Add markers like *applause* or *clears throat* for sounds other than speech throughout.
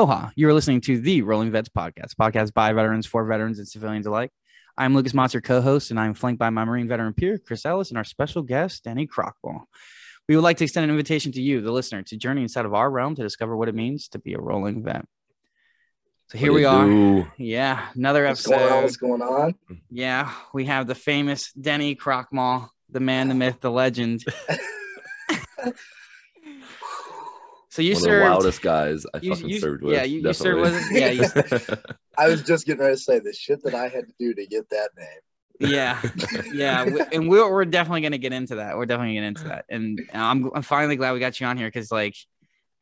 Aloha. You are listening to the Rolling Vets podcast, podcast by veterans for veterans and civilians alike. I'm Lucas Motz, your co-host, and I'm flanked by my Marine veteran peer, Chris Ellis, and our special guest, Denny Krochmal. We would like to extend an invitation to you, the listener, to journey inside of our realm to discover what it means to be a rolling vet. So here we are. Do. Yeah, another What's going on? episode. What's going on? Yeah, we have the famous Denny Krochmal, the man, the myth, the legend. *laughs* *laughs* so you One of the served. wildest guys I you- fucking you- served with. yeah, you- you served with- yeah, I was just getting ready to say the shit that I had to do to get that name. yeah yeah we, and we're, we're definitely going to get into that we're definitely going to get into that and I'm, I'm finally glad we got you on here because like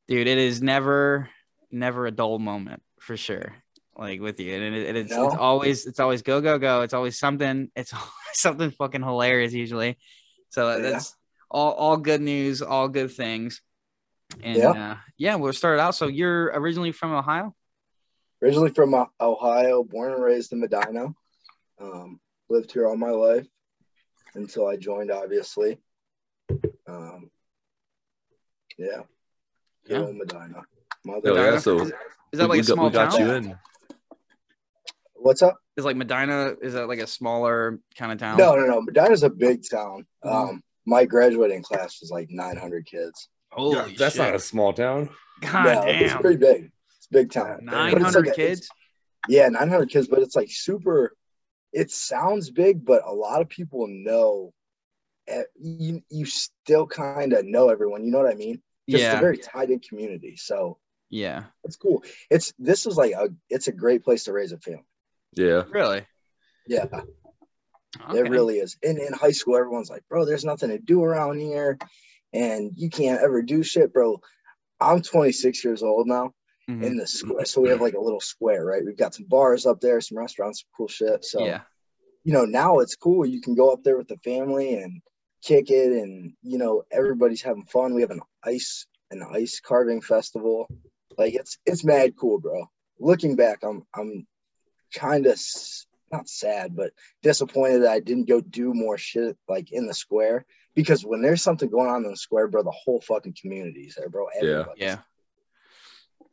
dude it is never never a dull moment for sure like with you and it, it's, No? it's always it's always go go go it's always something it's always *laughs* something fucking hilarious usually so Yeah. that's all all good news all good things and Yeah. uh, yeah we'll start out so you're originally from ohio Originally from uh, Ohio, born and raised in Medina. Um, lived here all my life until I joined, obviously. Um, yeah. Good Yeah. Medina. Mother- Oh, yeah, Medina? so is, is that like we a got, small we got town you in. What's up? is like medina is that like a smaller kind of town No, no, no. Medina's a big town. Mhm. Um, my graduating class was like 900 kids. Holy That's shit. not a small town. God yeah, it's pretty big. It's big town. But Nine it's hundred like kids. Yeah, 900 kids, but it's like super. It sounds big, but a lot of people know. eh, You you still kind of know everyone. You know what I mean? It's Yeah, a very tight in community, so yeah. it's cool. It's this is like a it's a great place to raise a family. Yeah. Really? Yeah, Okay. it really is. In in high school, everyone's like, "Bro, there's nothing to do around here, and you can't ever do shit, bro." I'm 26 years old now. Mhm. In the square, so we have like a little square, right? We've got some bars up there, some restaurants, some cool shit. So yeah, you know, now it's cool. You can go up there with the family and kick it, and you know, everybody's having fun. We have an ice an ice carving festival. Like it's it's mad cool, bro. Looking back, I'm I'm kind of not sad, but disappointed that I didn't go do more shit like in the square. Because when there's something going on in the square, bro, the whole fucking community's there, bro. Everybody's yeah,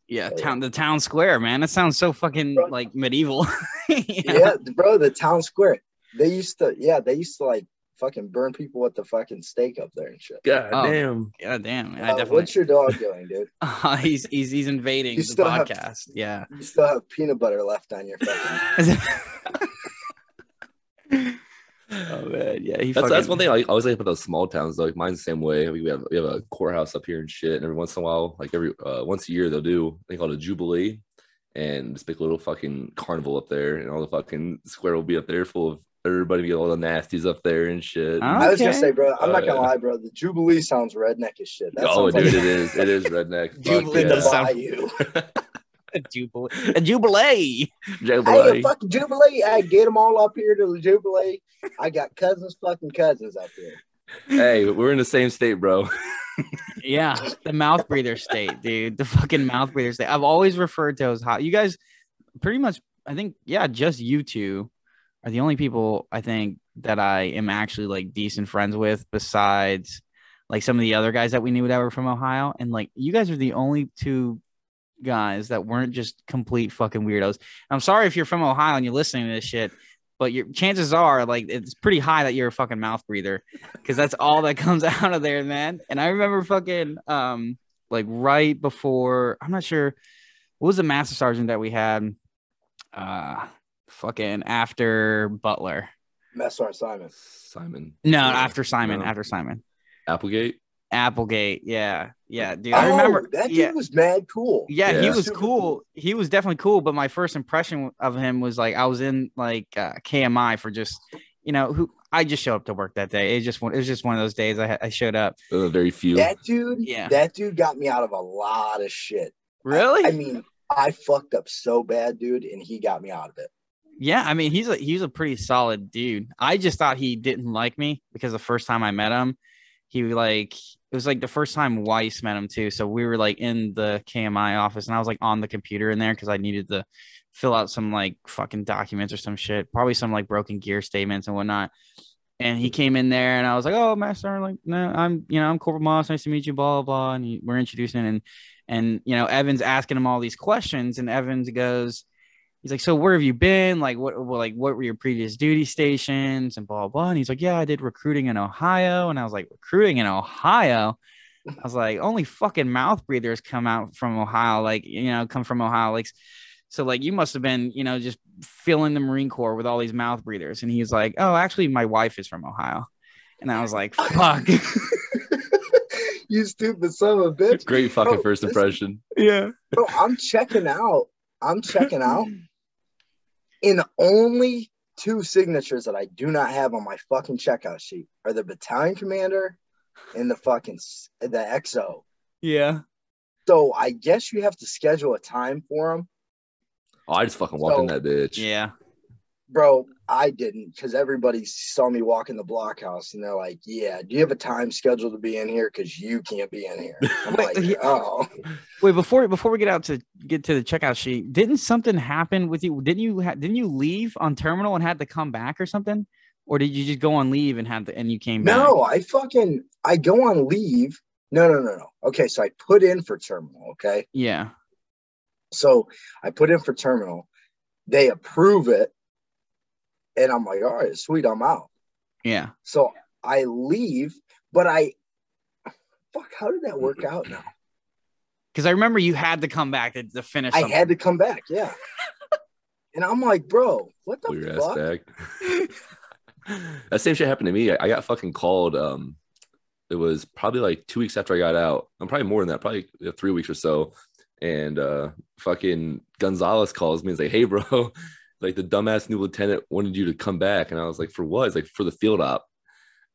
yeah. Yeah. Town, the town square, man. That sounds so fucking Bro. like medieval. *laughs* yeah, bro, the town square. They used to, yeah, they used to like fucking burn people with the fucking stake up there and shit. God Oh. damn. God damn. I Uh, definitely. what's your dog doing, dude? *laughs* Uh, he's he's he's invading You the still have- podcast. Yeah. You still have peanut butter left on your fucking. *laughs* oh man, yeah. He That's, fucking, that's one thing I always like about those small towns. Though. Like mine's the same way. We have we have a courthouse up here and shit. And every once in a while, like every uh, once a year, they'll do they call it a jubilee, and this big little fucking carnival up there, and all the fucking square will be up there full of everybody, get all the nasties up there and shit. Oh, I was gonna say, bro, I'm not Uh, gonna lie, bro. The Jubilee sounds redneck as shit. That oh, sounds dude, like it is. It is redneck. *laughs* Fuck Jubilee in yeah. the sound- bayou. *laughs* a jubilee. A jubilee. Hey, Jubilee. a fucking Jubilee. I get them all up here to the Jubilee. I got cousins, fucking cousins up here. Hey, we're in the same state, bro. *laughs* Yeah, the mouth breather state, dude. The fucking mouth breather state. I've always referred to as hot. You guys, pretty much, I think, yeah, just you two are the only people I think that I am actually like decent friends with, besides like some of the other guys that we knew that were from Ohio. And like, you guys are the only two guys that weren't just complete fucking weirdos. I'm sorry if you're from Ohio and you're listening to this shit. But your chances are like it's pretty high that you're a fucking mouth breather because that's all that *laughs* comes *laughs* out of there, man. And I remember fucking um like right before I'm not sure what was the master sergeant that we had uh fucking after Butler. Master on Simon. Simon. No, after Simon, No. after Simon. Applegate. Applegate. Yeah. Yeah, dude. I oh, remember that dude yeah. was mad cool. Yeah, he was Super cool. He was definitely cool. But my first impression of him was like I was in like uh, KMI for just you know who I just showed up to work that day. It just it was just one of those days I, I showed up. Uh, very few. That dude, Yeah. that dude got me out of a lot of shit. Really? I mean, I fucked up so bad, dude, and he got me out of it. Yeah, I mean he's a he's a pretty solid dude. I just thought he didn't like me because the first time I met him, he like it was like the first time Weiss met him too. So we were like in the KMI office and I was like on the computer in there because I needed to fill out some like fucking documents or some shit, probably some like broken gear statements and whatnot. and he came in there, and I was like, "Oh, Master, like, no, I'm, you know, I'm Corporal Moss. Nice to meet you." Blah blah. blah. And he, we're introducing, and and you know, Evans asking him all these questions, and Evans goes, he's like, "So where have you been? Like, what, well, like, what were your previous duty stations?" And blah, blah blah. And he's like, "Yeah, I did recruiting in Ohio." And I was like, "Recruiting in Ohio." I was like, "Only fucking mouth breathers come out from Ohio, like, you know, come from Ohio, like." So like you must have been, you know, just filling the Marine Corps with all these mouth breathers. And he's like, "Oh, actually, my wife is from Ohio." And I was like, "Fuck." *laughs* you stupid son of a bitch. Great fucking Bro, first this- impression. yeah. Bro, I'm checking out. I'm checking out. *laughs* In only two signatures that I do not have on my fucking checkout sheet are the battalion commander and the fucking the XO. Yeah. So I guess you have to schedule a time for them. Oh, I just fucking walked in that bitch. Yeah. Bro, I didn't because everybody saw me walk in the blockhouse and they're like, "Yeah, do you have a time scheduled to be in here? Because you can't be in here." I'm Wait, *laughs* like, "Oh, Wait, before before we get out to get to the checkout sheet, didn't something happen with you? Didn't you ha- didn't you leave on terminal and had to come back or something? Or did you just go on leave and had the and you came back? no!" I fucking I go on leave. No, no, no, no. Okay, so I put in for terminal. Okay, Yeah. so I put in for terminal. They approve it, and I'm like, "All right, sweet, I'm out." Yeah. So I leave, but I, fuck, how did that work out now? Because I remember you had to come back to, to finish. I had to come back, yeah. and I'm like, bro, what Pull your the ass fuck? back. *laughs* that same shit happened to me. I, I got fucking called. Um, it was probably like two weeks after I got out. I'm probably more than that, probably three weeks or so. And uh, fucking Gonzalez calls me and say, like, "Hey, bro, like the dumbass new lieutenant wanted you to come back." And I was like, "For what?" It's like for the field op.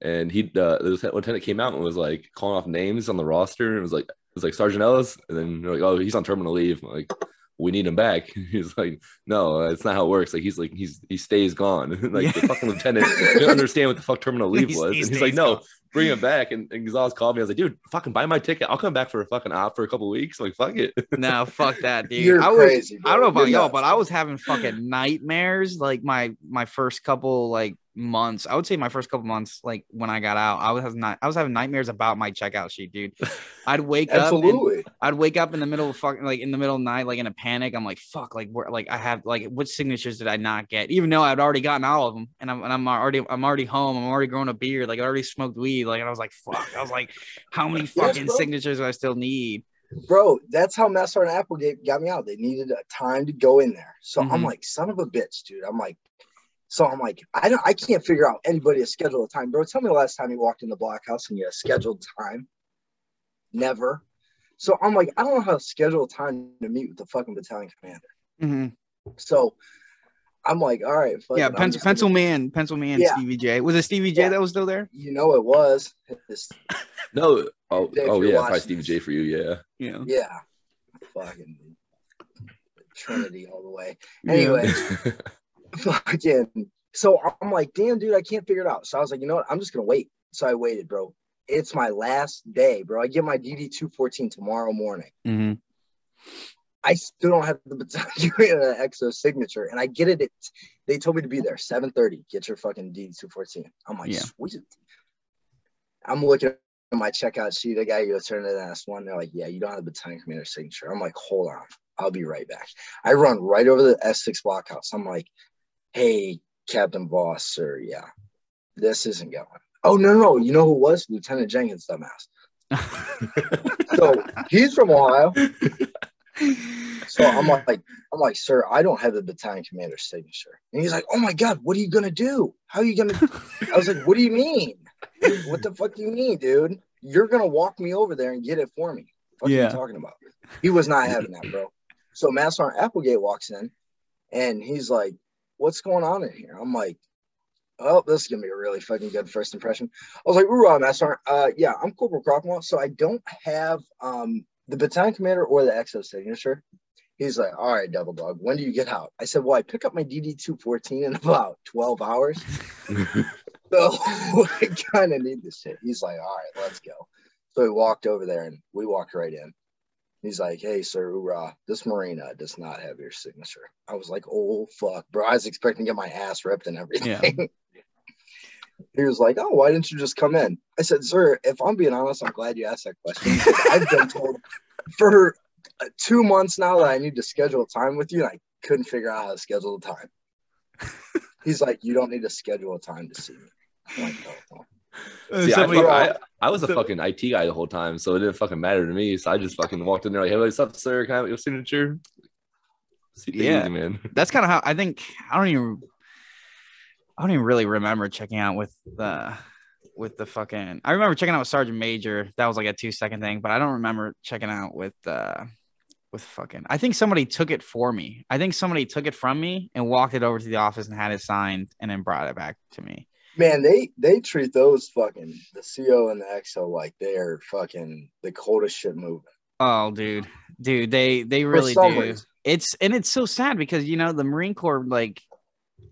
And he, uh, the lieutenant came out and was like calling off names on the roster. and It was like, it was like Sergeant Ellis, and then like, "Oh, he's on terminal leave." I'm like, we need him back. *laughs* He's like, no, that's not how it works. Like he's like he's he stays gone. *laughs* like the fucking lieutenant didn't understand what the fuck terminal *laughs* leave was. he and he's like, stays no, gone. Bring him back. And, and Gonzalez called me. I was like, dude, fucking buy my ticket. I'll come back for a fucking op for a couple weeks. like, fuck it. *laughs* no, fuck that, dude. You're I was crazy. I don't know about You're y'all, nuts, but I was having fucking nightmares like my my first couple like months. I would say my first couple months, like when I got out, I was having I was having nightmares about my checkout sheet, dude. *laughs* I'd wake up and. I'd wake up in the middle of fucking like in the middle of the night, like in a panic. I'm like, fuck, like where like I have like what signatures did I not get? Even though I'd already gotten all of them, and I'm and I'm already I'm already home. I'm already growing a beard. Like I already smoked weed. Like and I was like, fuck. I was like, how many *laughs* fucking bro. signatures do I still need? Bro, that's how Master and Applegate got me out. They needed a time to go in there. So I'm Mhm. like, son of a bitch, dude. I'm like, so I'm like, I don't I can't figure out anybody to schedule a time. Bro, tell me the last time you walked in the blockhouse and you had a scheduled time. Never. So I'm like, I don't know how to schedule a time to meet with the fucking battalion commander. Mhm. So I'm like, all right, Yeah, it, I'm Pen- just gonna- Pencil Man, Pencil Man, Yeah. Stevie J. Was it Stevie J Yeah. that was still there? You know it was. This, *laughs* No. Oh, If oh you're yeah, probably watching Stevie. J for you. Yeah. Yeah. yeah. Fucking Trinity all the way. Anyway, *laughs* *laughs* fucking so I'm like, damn, dude, I can't figure it out. So I was like, you know what? I'm just gonna wait. So I waited, bro. It's my last day, bro. I get my DD 214 tomorrow morning. Mm-hmm. I still don't have the battalion *laughs* exo signature, and I get it. At, they told me to be there 7:30. Get your fucking DD 214. I'm like, Yeah. sweet. I'm looking at my checkout sheet. I gotta go turn to the last one. They're like, yeah, you don't have the battalion commander signature. I'm like, hold on, I'll be right back. I run right over the S6 blockhouse. I'm like, hey, Captain Boss, sir, yeah, this isn't going. Oh no, no, you know who was? Lieutenant Jenkins, dumbass. *laughs* So he's from Ohio. *laughs* So I'm like, I'm like, sir, I don't have the battalion commander's signature. And he's like, oh my god, what are you gonna do? How are you gonna? *laughs* I was like, what do you mean? What the fuck do you mean, dude? You're gonna walk me over there and get it for me? What are Yeah. you talking about? He was not having that, bro. So Master Applegate walks in, and he's like, what's going on in here? I'm like. Oh, this is gonna be a really fucking good first impression. I was like, "Hoorah, Master! Uh, yeah, I'm Corporal Krochmal, so I don't have um the battalion commander or the exo signature. He's like, all right, double dog, when do you get out? I said, well, I pick up my DD 214 in *laughs* about 12 hours. *laughs* So *laughs* I kind of need this shit. He's like, all right, let's go. So we walked over there and we walked right in. He's like, hey, sir, hoorah, this Marina does not have your signature. I was like, oh, fuck, bro. I was expecting to get my ass ripped and everything. *laughs* He was like, "Oh, why didn't you just come in?" I said, "Sir, if I'm being honest, I'm glad you asked that question. I've been *laughs* told for uh, two months now that I need to schedule time with you, and I couldn't figure out how to schedule the time." *laughs* He's like, "You don't need to schedule a time to see me." I'm like, "Oh, well." *laughs* See, I, I, I was a fucking IT guy the whole time, so it didn't fucking matter to me. So I just fucking walked in there like, "Hey, what's up, sir? Can I have your signature?" See, Yeah. easy, man. *laughs* that's kind of how I think I don't even I don't even really remember checking out with the with the fucking I remember checking out with Sergeant Major. That was like a two second thing, but I don't remember checking out with uh with fucking I think somebody took it for me. I think somebody took it from me and walked it over to the office and had it signed and then brought it back to me. Man, they they treat those fucking the CO and the XO like they're fucking the coldest shit moving. Oh, dude, dude, they they really do. reason. It's and it's so sad because you know the Marine Corps like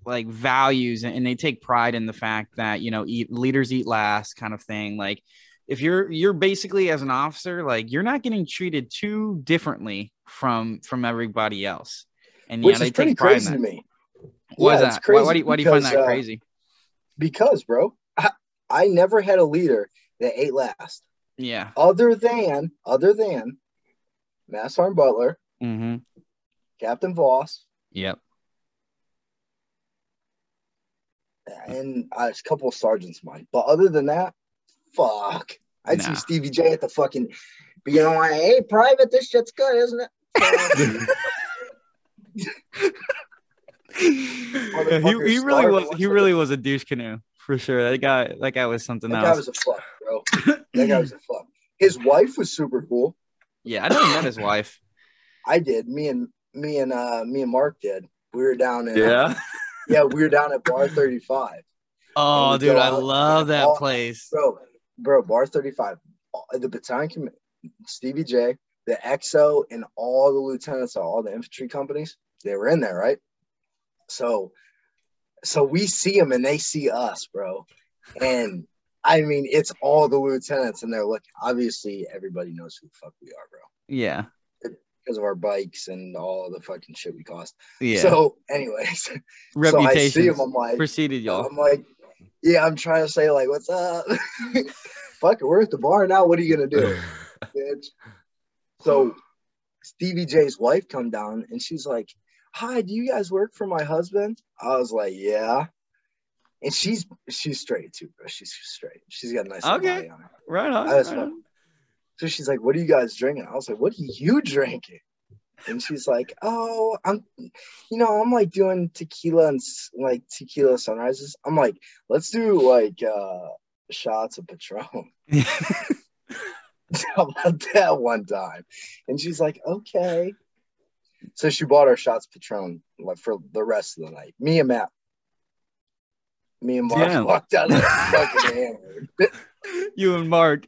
like values and they take pride in the fact that you know eat leaders eat last kind of thing. Like if you're you're basically as an officer like you're not getting treated too differently from from everybody else, and Which yeah, they is take pride crazy in to me. Why is Yeah, it's that? Why, why do you, why do you find that uh, crazy? Because, bro, I, I never had a leader that ate last. Yeah. Other than other than Mass Sergeant Butler, Mm-hmm. Captain Voss, Yep. and uh, a couple of sergeants mine. But other than that, fuck. I'd Nah. see Stevie J at the fucking being like, hey, private, this shit's good, isn't it? *laughs* *laughs* *laughs* Yeah, he, he really was he really was a douche canoe for sure. That guy that guy was something else. That guy was a fuck, bro. That guy was a fuck. His wife was super cool. yeah, I never met his wife. I did. Me and me and uh me and Mark did. We were down in Yeah. *laughs* yeah, we were down at bar 35. Oh, dude, go I love that all- place. Bro, bro, bar 35. uh, The battalion command, Stevie J, the XO, and all the lieutenants of all the infantry companies, they were in there, right? So so we see them and they see us, bro. And I mean, it's all the lieutenants, and they're looking. Obviously, everybody knows who the fuck we are, bro, Yeah, because of our bikes and all the fucking shit we cost. yeah. So, anyways, *laughs* so I see Reputation him. I'm like, preceded y'all. I'm like, yeah, I'm trying to say like, what's up? *laughs* Fuck it, we're at the bar now. What are you gonna do, *laughs* bitch? So Stevie J's wife come down and she's like, "Hi, do you guys work for my husband?" I was like, "Yeah." And she's she's straight too, bro. She's straight. She's got a nice Okay. body on her. Right on. Right on. So she's like, "What are you guys drinking?" I was like, "What are you *laughs* drinking?" And she's like, "Oh, I'm, you know, I'm like doing tequila and like tequila sunrises." I'm like, "Let's do like uh shots of Patron." *laughs* *laughs* How about that one time? And she's like, "Okay." So she bought our shots of Patron like for the rest of the night. Me and Matt, me and Mark Damn. walked out like *laughs* fucking hammered. *laughs* you and Mark.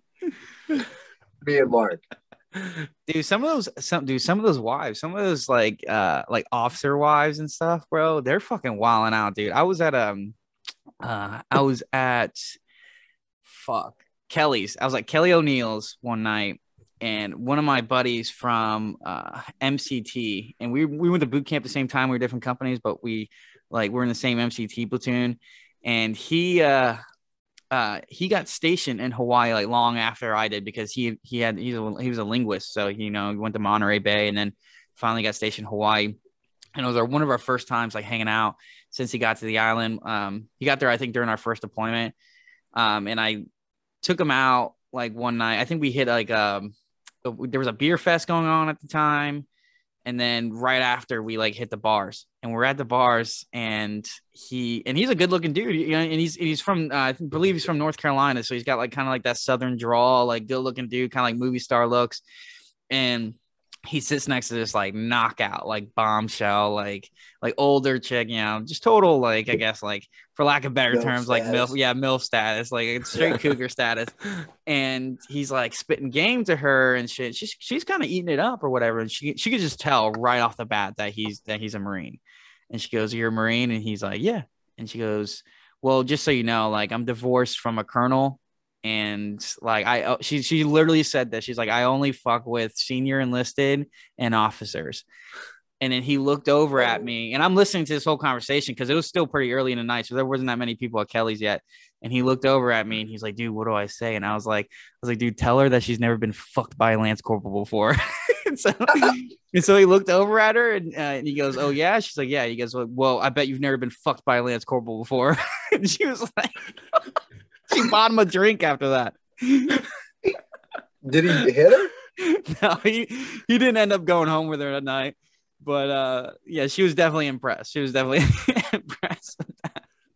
Me and Mark. dude some of those some dude some of those wives some of those like uh like officer wives and stuff bro they're fucking wilding out dude i was at um uh i was at fuck kelly's i was at kelly o'neill's one night and one of my buddies from uh mct and we we went to boot camp at the same time we were different companies but we like we're in the same mct platoon and he uh uh, he got stationed in Hawaii like long after I did because he he had he's a, he was a linguist, so you know he went to Monterey Bay and then finally got stationed in Hawaii, and it was our one of our first times like hanging out since he got to the island. Um, he got there I think during our first deployment, um, and I took him out like one night. I think we hit like um there was a beer fest going on at the time. And then right after we like hit the bars and we're at the bars and he and he's a good looking dude, you know, and he's he's from uh, I believe he's from North Carolina, so he's got like kind of like that southern drawl, like good looking dude, kind of like movie star looks. And he sits next to this like knockout, like bombshell, like like older chick, you know, just total like I guess like for lack of better Milf terms, like milf, yeah, milf status, like it's straight cougar status *laughs* and he's like spitting game to her and shit. She's she's kind of eating it up or whatever, and she she could just tell right off the bat that he's that he's a marine. And she goes, "You're a marine," and he's like, "Yeah." And she goes, "Well, just so you know, like I'm divorced from a colonel." And like I, uh, she she literally said that she's like I only fuck with senior enlisted and officers. And then he looked over at me, and I'm listening to this whole conversation because it was still pretty early in the night, so there wasn't that many people at Kelly's yet. And he looked over at me and he's like, dude, what do I say? And I was like, I was like, dude, tell her that she's never been fucked by a Lance Corporal before. *laughs* and, so, *laughs* and so he looked over at her and, uh, and he goes, Oh, yeah. She's like, Yeah. He goes, Well, I bet you've never been fucked by a Lance Corporal before. *laughs* and she was like, *laughs* She bought him a drink after that. Did he hit her? *laughs* no, he, he didn't end up going home with her that night. But uh, yeah, she was definitely impressed. She was definitely *laughs* impressed.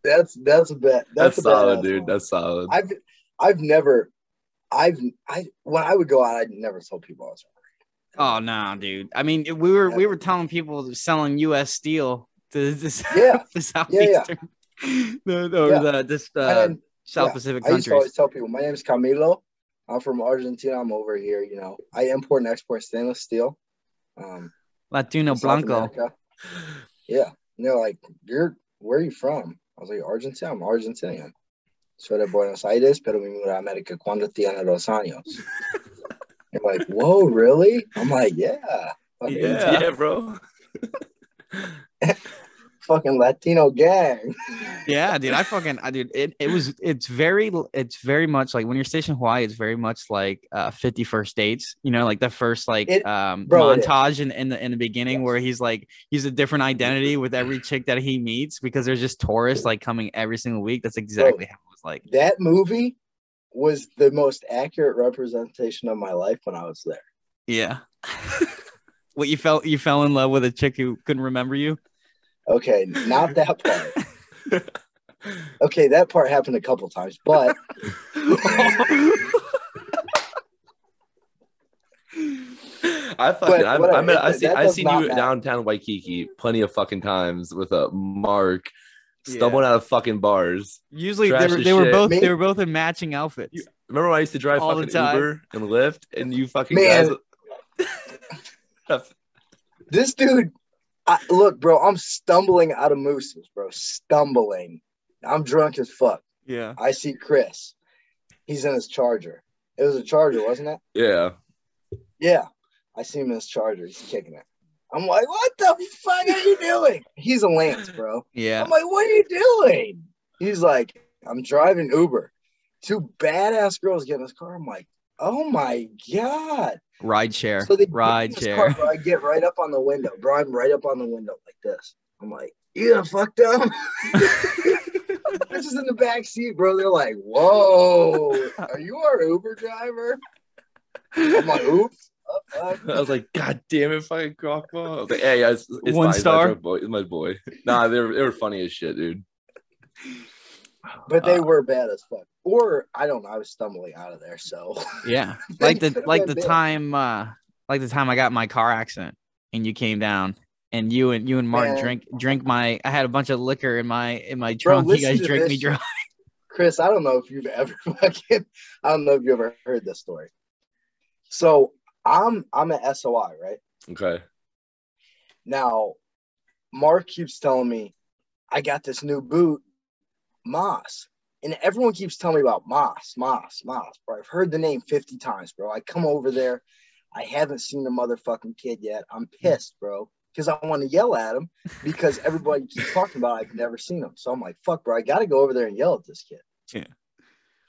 That's that's a bet. That's, That's, a solid, badass dude. one. That's solid. I've I've never I've I when I would go out, I'd never told people I was married. Oh no, dude. I mean, we were we were telling people selling U.S. steel to this Yeah. the yeah. southeastern, the, the, Yeah. the this uh, And then South yeah, Pacific I used to always tell people, my name is Camilo. I'm from Argentina. I'm over here. You know, I import and export stainless steel. Um, Latino Blanco. America. Yeah, and they're like, "You're where are you from?" I was like, "Argentina. I'm Argentinian." Soy de Buenos Aires, pero me mudé a América cuando tiene dos años. They're like, "Whoa, really?" I'm like, "Yeah, Yeah. yeah, bro. *laughs* *laughs* fucking Latino gang." Yeah, dude. I *laughs* fucking I dude. It, it was it's very it's very much like when you're stationed in Hawaii, it's very much like uh 50 first dates, you know, like the first like It- um bro, montage in, in the in the beginning Yes. where he's like he's a different *laughs* identity with every chick that he meets because there's just tourists like coming every single week. That's exactly how it was like. That movie was the most accurate representation of my life when I was there. Yeah. *laughs* what you felt you fell in love with a chick who couldn't remember you? Okay, not that part. Okay, that part happened a couple times, but I fucking But I, I whatever, met I see I does seen you matter. downtown Waikiki plenty of fucking times with a Mark Yeah. stumbling out of fucking bars. Usually they were they were both Me- they were both in matching outfits. Remember when I used to drive All the fucking time. Uber and Lyft and you fucking Man. guys *laughs* *laughs* this dude, I, look, bro, I'm stumbling out of mooses, bro. Stumbling. I'm drunk as fuck. Yeah. I see Chris. He's in his charger. It was a charger, wasn't it? Yeah. Yeah. I see him in his charger. He's kicking it. I'm like, what the fuck are you doing? He's a Lance, bro. Yeah. I'm like, what are you doing? He's like, I'm driving Uber. Two badass girls get in his car. I'm like, oh my God. Ride share. So they Ride share. car, bro. I get right up on the window, bro. I'm right up on the window like this. I'm like, you gonna fuck them? *laughs* Bitches in the back seat, bro. They're like, whoa, are you our Uber driver? I'm like, oops. Oh, fuck. I was like, God damn it, fucking Krochmal. I was like, hey, guys, it's One fine. star? It's my boy. It's my boy. *laughs* Nah, they were, they were funny as shit, dude. But they Uh, were bad as fuck. Or I don't know. I was stumbling out of there, so Yeah. *laughs* Like the like the big. time uh like the time I got my car accident and you came down and you and you and Martin Man. drink drink my I had a bunch of liquor in my in my Bro, trunk. you guys drink me dry. Chris, I don't know if you've ever *laughs* fucking I don't know if you ever heard this story. So I'm I'm at SOI, right? Okay. Now, Mark keeps telling me, I got this new boot, Moss. And everyone keeps telling me about Moss, Moss, Moss, bro. I've heard the name 50 times, bro. I come over there. I haven't seen the motherfucking kid yet. I'm pissed, bro. Because I want to yell at him because everybody keeps talking about it. I've never seen him. So I'm like, fuck, bro, I gotta go over there and yell at this kid. Yeah.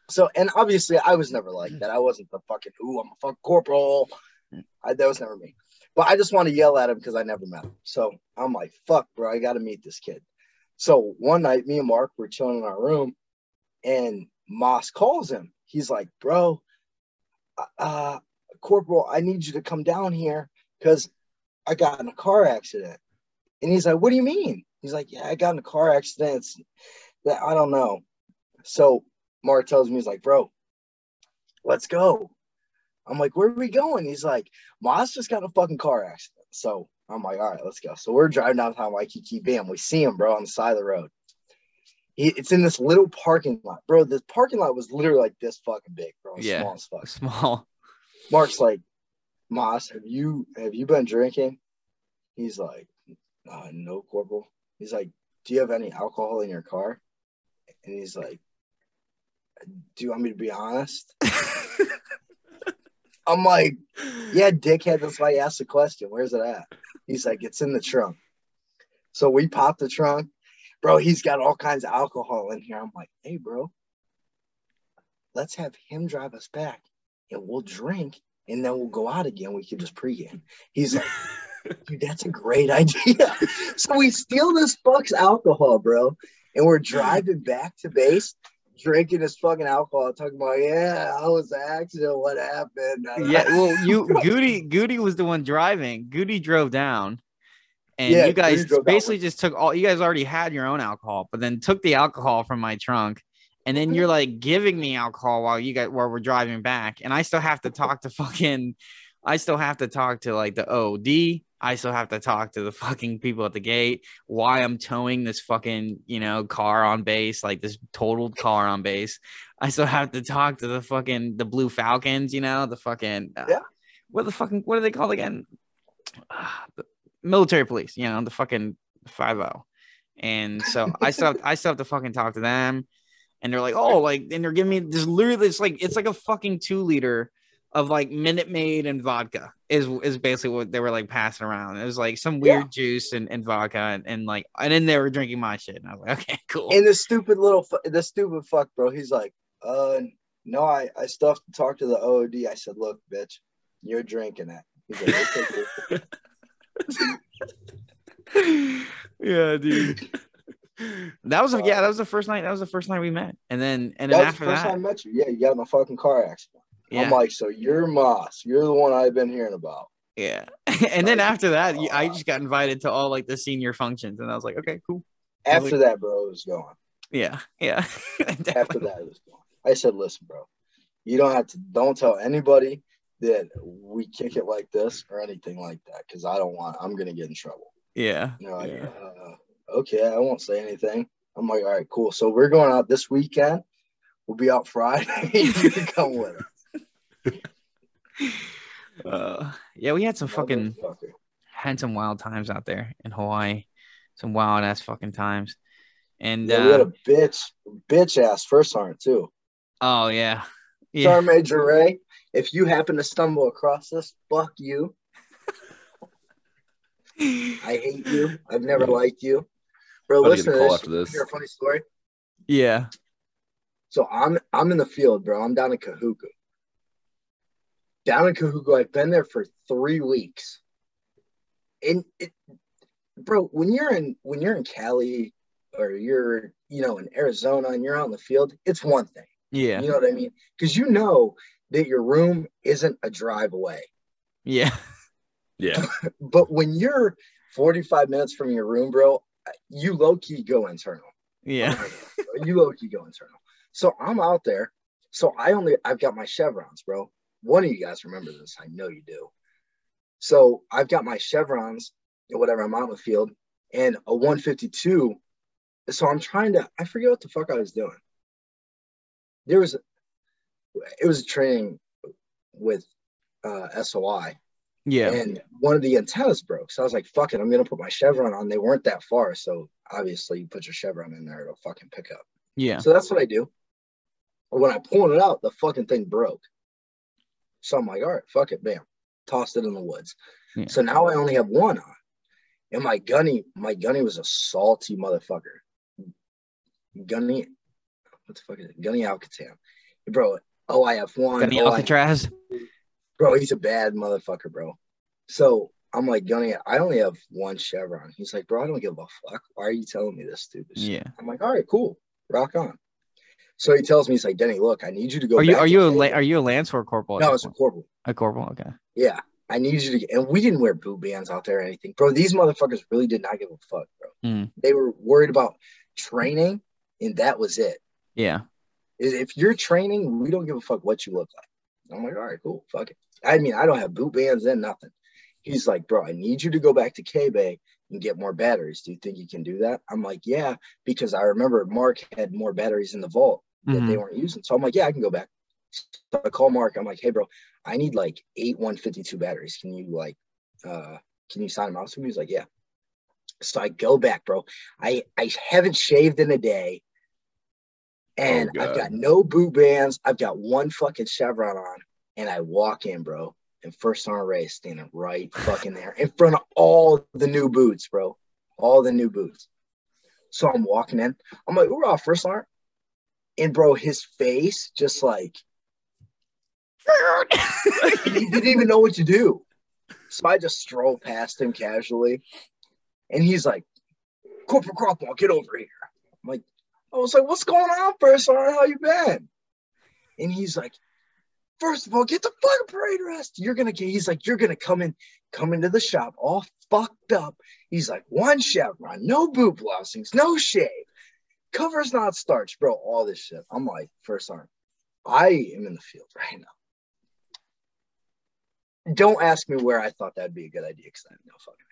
So and obviously I was never like that. I wasn't the fucking ooh, I'm a fuck corporal. I, that was never me. But I just want to yell at him because I never met him. So I'm like, fuck, bro, I got to meet this kid. So one night, me and Mark were chilling in our room, and Moss calls him. He's like, bro, uh, Corporal, I need you to come down here because I got in a car accident. And he's like, what do you mean? He's like, yeah, I got in a car accident. That I don't know. So Mark tells me, he's like, bro, let's go. I'm like, where are we going? He's like, Moss just got in a fucking car accident. So I'm like, all right, let's go. So we're driving downtown Waikiki. Bam, we see him, bro, on the side of the road. He, it's in this little parking lot, bro. This parking lot was literally like this fucking big, bro. Yeah. Small as fuck. Small. Mark's like, Moss, have you have you been drinking? He's like, uh, no, Corporal. He's like, do you have any alcohol in your car? And he's like, do you want me to be honest? *laughs* I'm like, yeah, dickhead. That's why I asked the question. Where's it at? He's like, it's in the trunk. So we pop the trunk. Bro, he's got all kinds of alcohol in here. I'm like, hey, bro, let's have him drive us back and we'll drink and then we'll go out again. We can just pregame. He's like, *laughs* dude, that's a great idea. *laughs* so we steal this fuck's alcohol, bro, and we're driving back to base, drinking this fucking alcohol, talking about, yeah, I was an accident. What happened? *laughs* Yeah, well, you Goody Goody was the one driving. Goody drove down. And Yeah, you guys Goody drove down basically just took all you guys already had your own alcohol, but then took the alcohol from my trunk. And then mm-hmm. you're like giving me alcohol while you guys while we're driving back. And I still have to talk to fucking I still have to talk to like the OD. I still have to talk to the fucking people at the gate. Why I'm towing this fucking, you know, car on base, like this totaled car on base. I still have to talk to the fucking the Blue Falcons, you know, the fucking uh, Yeah. What the fucking what are they called again? The *sighs* military police, you know, the fucking five O. And so I still have, I still have to fucking talk to them. And they're like, oh, like, and they're giving me this literally, it's like it's like a fucking two liter of like Minute Maid and vodka is is basically what they were like passing around. It was like some weird Yeah. juice and, and vodka and, and like and then they were drinking my shit. And I was like, *laughs* okay, cool. And the stupid little, fu- the stupid fuck, bro. He's like, uh, no, I, I still have to talk to the OOD. I said, look, bitch, you're drinking that. He's like, okay, *laughs* yeah, dude. That was yeah, that was the first night. That was the first night we met. And then and then after the first that, time I met you. Yeah, you got in a fucking car accident. Yeah, I'm like, so you're Moss. You're the one I've been hearing about. yeah. *laughs* and then after that, I uh, just got invited to all like the senior functions, and I was like, okay, cool. After that, bro, it was going. Yeah, yeah. *laughs* After that, it was going. I said, listen, bro, you don't have to, don't tell anybody that we kick it like this or anything like that because I don't want, I'm going to get in trouble. Yeah. You know, like, yeah. uh, okay, I won't say anything. I'm like, all right, cool. So we're going out this weekend. We'll be out Friday. *laughs* you can come with us. *laughs* Uh, yeah, we had some fucking had some wild times out there in Hawaii, some wild ass fucking times. And Yeah, we had uh, a bitch, bitch ass first sergeant too. oh yeah, yeah, Sergeant Major Ray, if you happen to stumble across this, fuck you. *laughs* I hate you. I've never liked you. Bro, Probably get listen to this. after this. Hear a funny story. yeah, So I'm I'm in the field, bro. I'm down in Kahuku. Down in Kahuku, I've been there for three weeks. And it, bro, when you're in when you're in Cali or you're you know in Arizona and you're out in the field, it's one thing. yeah, You know what I mean? Because you know that your room isn't a drive away. yeah, *laughs* Yeah. *laughs* But when you're 45 minutes from your room, bro, you low key go internal. yeah, *laughs* you low key go internal. So I'm out there. So I only I've got my chevrons, bro. One of you guys remember this. I know you do. So I've got my chevrons or whatever. I'm out in the field and a 152. So I'm trying to. I forget what the fuck I was doing. There was, it was a training with uh, SOI, yeah, and one of the antennas broke. So I was like, fuck it, I'm gonna put my chevron on. They weren't that far, so obviously you put your chevron in there, it'll fucking pick up. yeah, So that's what I do. When I pulled it out, the fucking thing broke. So I'm like, all right, fuck it, bam. Tossed it in the woods. Yeah. So now I only have one on. And my gunny, my gunny was a salty motherfucker. Gunny, what the fuck is it? Gunny Alcatan. Bro, oh, I have one. Gunny oh, have Alcatraz. bro, he's a bad motherfucker, bro. So I'm like, Gunny, I only have one chevron. He's like, bro, I don't give a fuck. Why are you telling me this stupid shit? Yeah. I'm like, all right, cool, rock on. So he tells me, he's like, Denny, look, I need you to go. Are you back are you a Vegas." la- are you a lance or a corporal? No, it's a corporal. a corporal. Okay. Yeah, I need you to. Get, and we didn't wear boot bands out there or anything, bro. These motherfuckers really did not give a fuck, bro. Mm. They were worried about training, and that was it. Yeah. If you're training, we don't give a fuck what you look like. I'm like, all right, cool, fuck it. I mean, I don't have boot bands and nothing. He's like, bro, I need you to go back to K Bay and get more batteries. Do you think you can do that? I'm like, yeah, because I remember Mark had more batteries in the vault that Mhm. they weren't using. So I'm like, yeah, I can go back. So I call Mark. I'm like, hey, bro, I need like eight 152 batteries. Can you like, uh, can you sign them out to me? He's like, yeah. So I go back, bro. I I haven't shaved in a day, and Oh, I've got no boot bands. I've got one fucking chevron on, and I walk in, bro. And first sergeant Ray is standing right fucking there in front of all the new boots, bro. All the new boots. So I'm walking in. I'm like, we're off first sergeant. And bro, his face just like *laughs* he didn't even know what to do. So I just stroll past him casually, and he's like, "Corporal Krochmal, get over here." I'm like, I was like, "What's going on, first sergeant? How you been?" And he's like, First of all, get the fucking parade rest. You're gonna get. He's like, you're gonna come in, come into the shop all fucked up. He's like, one chevron, no boot blousings, no shave, covers not starched, bro. All this shit. I'm like, first sergeant, I am in the field right now. Don't ask me where I thought that'd be a good idea because I have no fucking idea.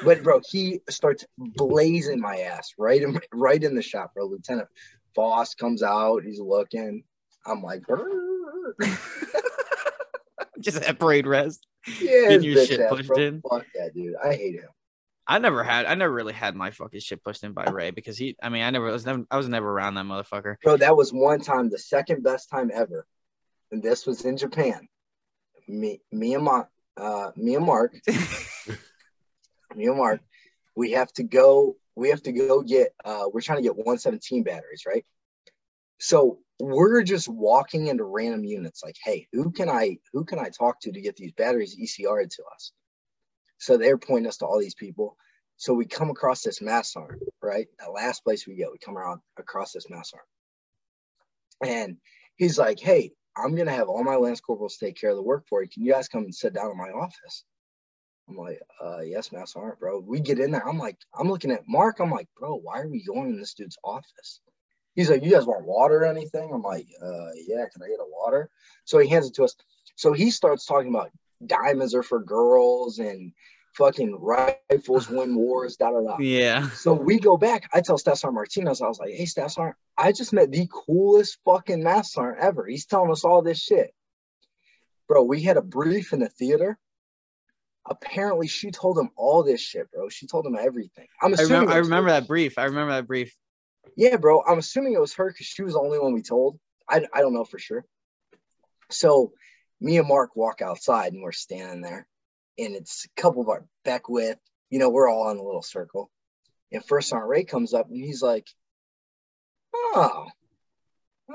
*laughs* But bro, he starts blazing my ass right in right in the shop, bro. Lieutenant Voss comes out, he's looking. I'm like. *laughs* Just at parade rest. yeah, his your shit pushed in. Fuck that dude. I hate him. I never had. I never really had my fucking shit pushed in by Ray because he. I mean, I never I was never. I was never around that motherfucker. Bro, that was one time, the second best time ever. And this was in Japan. Me, me and Mark, uh, me and Mark, *laughs* me and Mark, we have to go, we have to go get, uh, we're trying to get 117 batteries, right? So we're just walking into random units like, hey, who can I, who can I talk to to get these batteries ECR'd to us? So they're pointing us to all these people. So we come across this mass arm, right? The last place we go, we come around across this mass arm. And he's like, Hey, I'm gonna have all my lance corporals take care of the work for you. Can you guys come and sit down in my office? I'm like, uh yes, Mass bro. We get in there. I'm like, I'm looking at Mark. I'm like, bro, why are we going in this dude's office? He's like, You guys want water or anything? I'm like, uh yeah, can I get a water? So he hands it to us. So he starts talking about diamonds are for girls and fucking rifles win wars, da da da. Yeah. So we go back. I tell Staff Sergeant Martinez, I was like, hey, Staff Sergeant, I just met the coolest fucking mass sergeant ever. He's telling us all this shit. Bro, we had a brief in the theater. Apparently, she told him all this shit, bro. She told him everything. I'm I assuming. remember. I remember that brief. I remember that brief. Yeah, bro. I'm assuming it was her because she was the only one we told. I, I don't know for sure. So me and Mark walk outside and we're standing there, and it's a couple of our Beckwith. You know, we're all in a little circle. And First Sergeant Ray comes up and he's like, "Oh,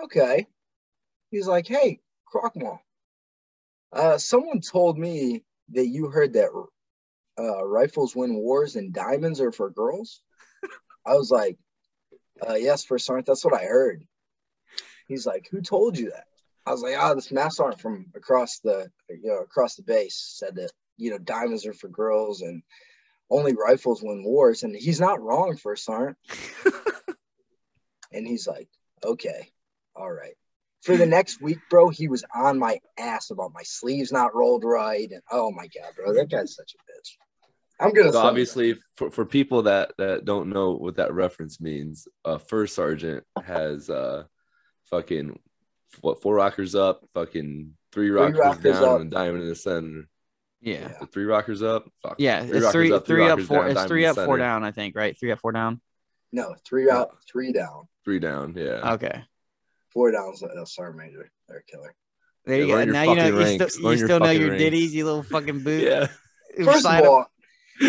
okay." He's like, "Hey, Krochmal, uh, someone told me that you heard that uh, rifles win wars and diamonds are for girls." I was like, uh, yes, First Sergeant, that's what I heard. He's like, who told you that? I was like, ah, this mass sergeant from across the, you know, across the base said that, you know, diamonds are for girls and only rifles win wars. And he's not wrong, First Sergeant. *laughs* and he's like, okay, all right. For the next week, bro, he was on my ass about my sleeves not rolled right. And oh my God, bro, that guy's such a bitch. I'm going to So obviously, for, for people that that don't know what that reference means, uh, first sergeant has uh, fucking what four rockers up, fucking three rockers, rockers down, up. and diamond in the center. Yeah. Yeah. Three rockers up. Fuck. Yeah. Three it's three, up, three three up, four. down, it's three up, the four down. I think. Right. Three up, four down. No, three out, three down. Three down. Yeah. Okay. Four downs, uh, sergeant major or killer. There you Yeah, go. Now you know fucking you still, you still know your ranks. ditties, you little fucking *laughs* boot. Yeah. First of all,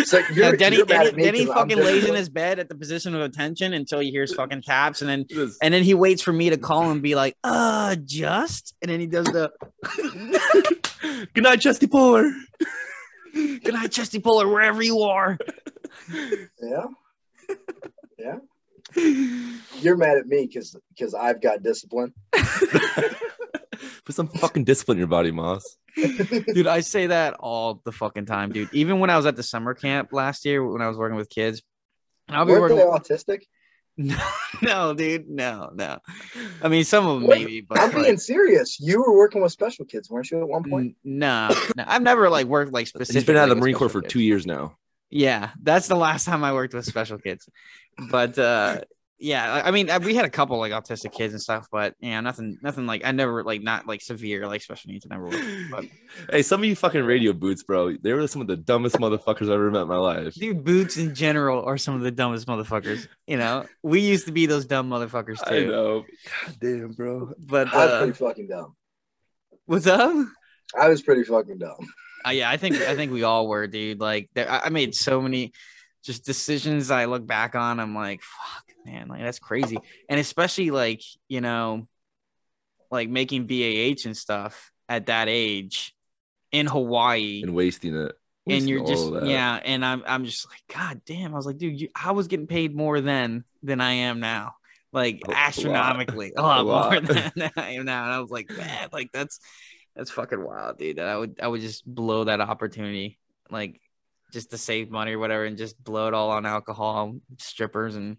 so Yeah, you're, then he, you're then mad he, at me then he 'cause I'm fucking lays in his bed at the position of attention until he hears *laughs* fucking taps, and then Just- and then he waits for me to call and be like, "Uh, just," and then he does the *laughs* Good night, Chesty Puller. "Good night, Chesty Puller, wherever you are." Yeah, yeah. You're mad at me because because I've got discipline. *laughs* Put some fucking discipline in your body, Moss. dude i say that all the fucking time dude even when i was at the summer camp last year when i was working with kids and i'll be Weren't working they autistic? No, *laughs* no dude no no i mean some of them What? maybe but I'm like, being serious. You were working with special kids, weren't you, at one point? n- no, no i've never like worked like specifically He's been out of the Marine Corps for kids. two years now. yeah that's the last time i worked with special kids but uh yeah I- i mean we had a couple like autistic kids and stuff but yeah nothing nothing like i never like not like severe like special needs i never worked but *laughs* Hey, some of you fucking radio boots, bro. They were some of the dumbest motherfuckers I've ever met in my life. Dude, boots in general are some of the dumbest motherfuckers. You know, we used to be those dumb motherfuckers I too. know. God damn, bro. But I was uh, pretty fucking dumb. what's up? I was pretty fucking dumb. Uh, yeah, I think I think we all were, dude. Like, there, I I made so many just decisions I look back on. I'm like, fuck, man, like that's crazy. And especially like, you know, like making BAH and stuff at that age in Hawaii. and wasting it. and you're just yeah and i'm i'm just like god damn i was like dude you, i was getting paid more then than i am now like A astronomically a *laughs* A lot, more lot. *laughs* than i am now and i was like man like that's that's fucking wild dude That i would i would just blow that opportunity like just to save money or whatever and just blow it all on alcohol strippers and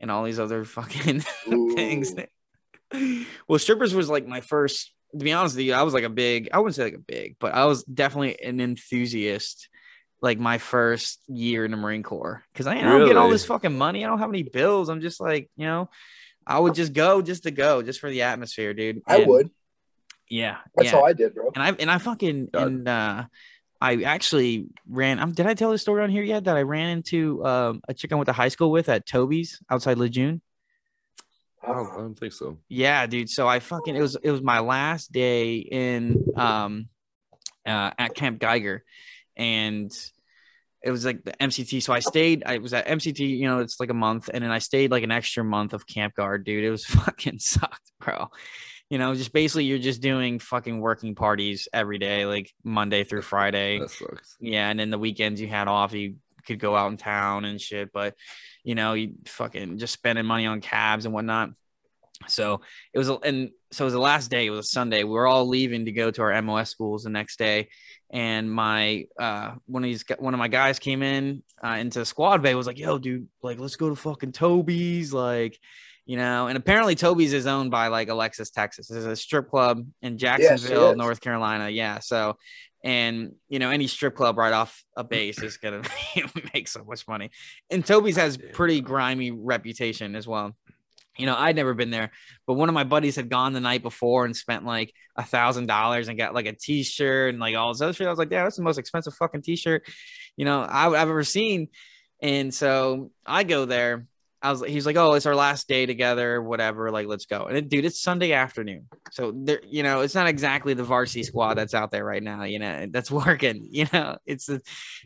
and all these other fucking *laughs* things. Well strippers was like my first to be honest with you i was like a big i wouldn't say like a big but i was definitely an enthusiast like my first year in the marine corps. Because i, I don't get all this fucking money. I don't have any bills. I'm just like you know i would just go just to go just for the atmosphere dude. I would. yeah That's yeah. how I did, bro. and I and I fucking God. and uh I actually ran um did I tell the story on here yet that I ran into um a chick I went to high school with at Toby's outside Lejeune? I don't, I don't think so. Yeah, dude. So I fucking it was it was my last day in um uh at Camp Geiger and it was like the MCT. So I stayed, I was at MCT, you know, it's like a month, and then I stayed like an extra month of Camp Geiger, dude. It was *laughs* fucking sucked, bro. You know, just basically you're just doing fucking working parties every day, like Monday through Friday. That sucks. Yeah, and then the weekends you had off, you could go out in town and shit. But you know, you fucking just spending money on cabs and whatnot. So it was, and so it was the last day. It was a Sunday. We were all leaving to go to our MOS schools the next day, and my uh one of these one of my guys came in uh, into the squad bay was like, "Yo, dude, like let's go to fucking Toby's, like." You know, and apparently Toby's is owned by like Alexis, Texas. It's a strip club in Jacksonville, is. North Carolina. Yeah. So and you know any strip club right off a base is gonna *laughs* make so much money and toby's has pretty grimy reputation as well you know i'd never been there but one of my buddies had gone the night before and spent like a thousand dollars and got like a t-shirt and like all this other shit i was like yeah that's the most expensive fucking t-shirt you know I, i've ever seen and so i go there I was, he's like, oh, it's our last day together, whatever. Like, let's go. And it, dude, it's Sunday afternoon, so there, you know, it's not exactly the varsity squad that's out there right now. You know, that's *laughs* working. You know, it's the,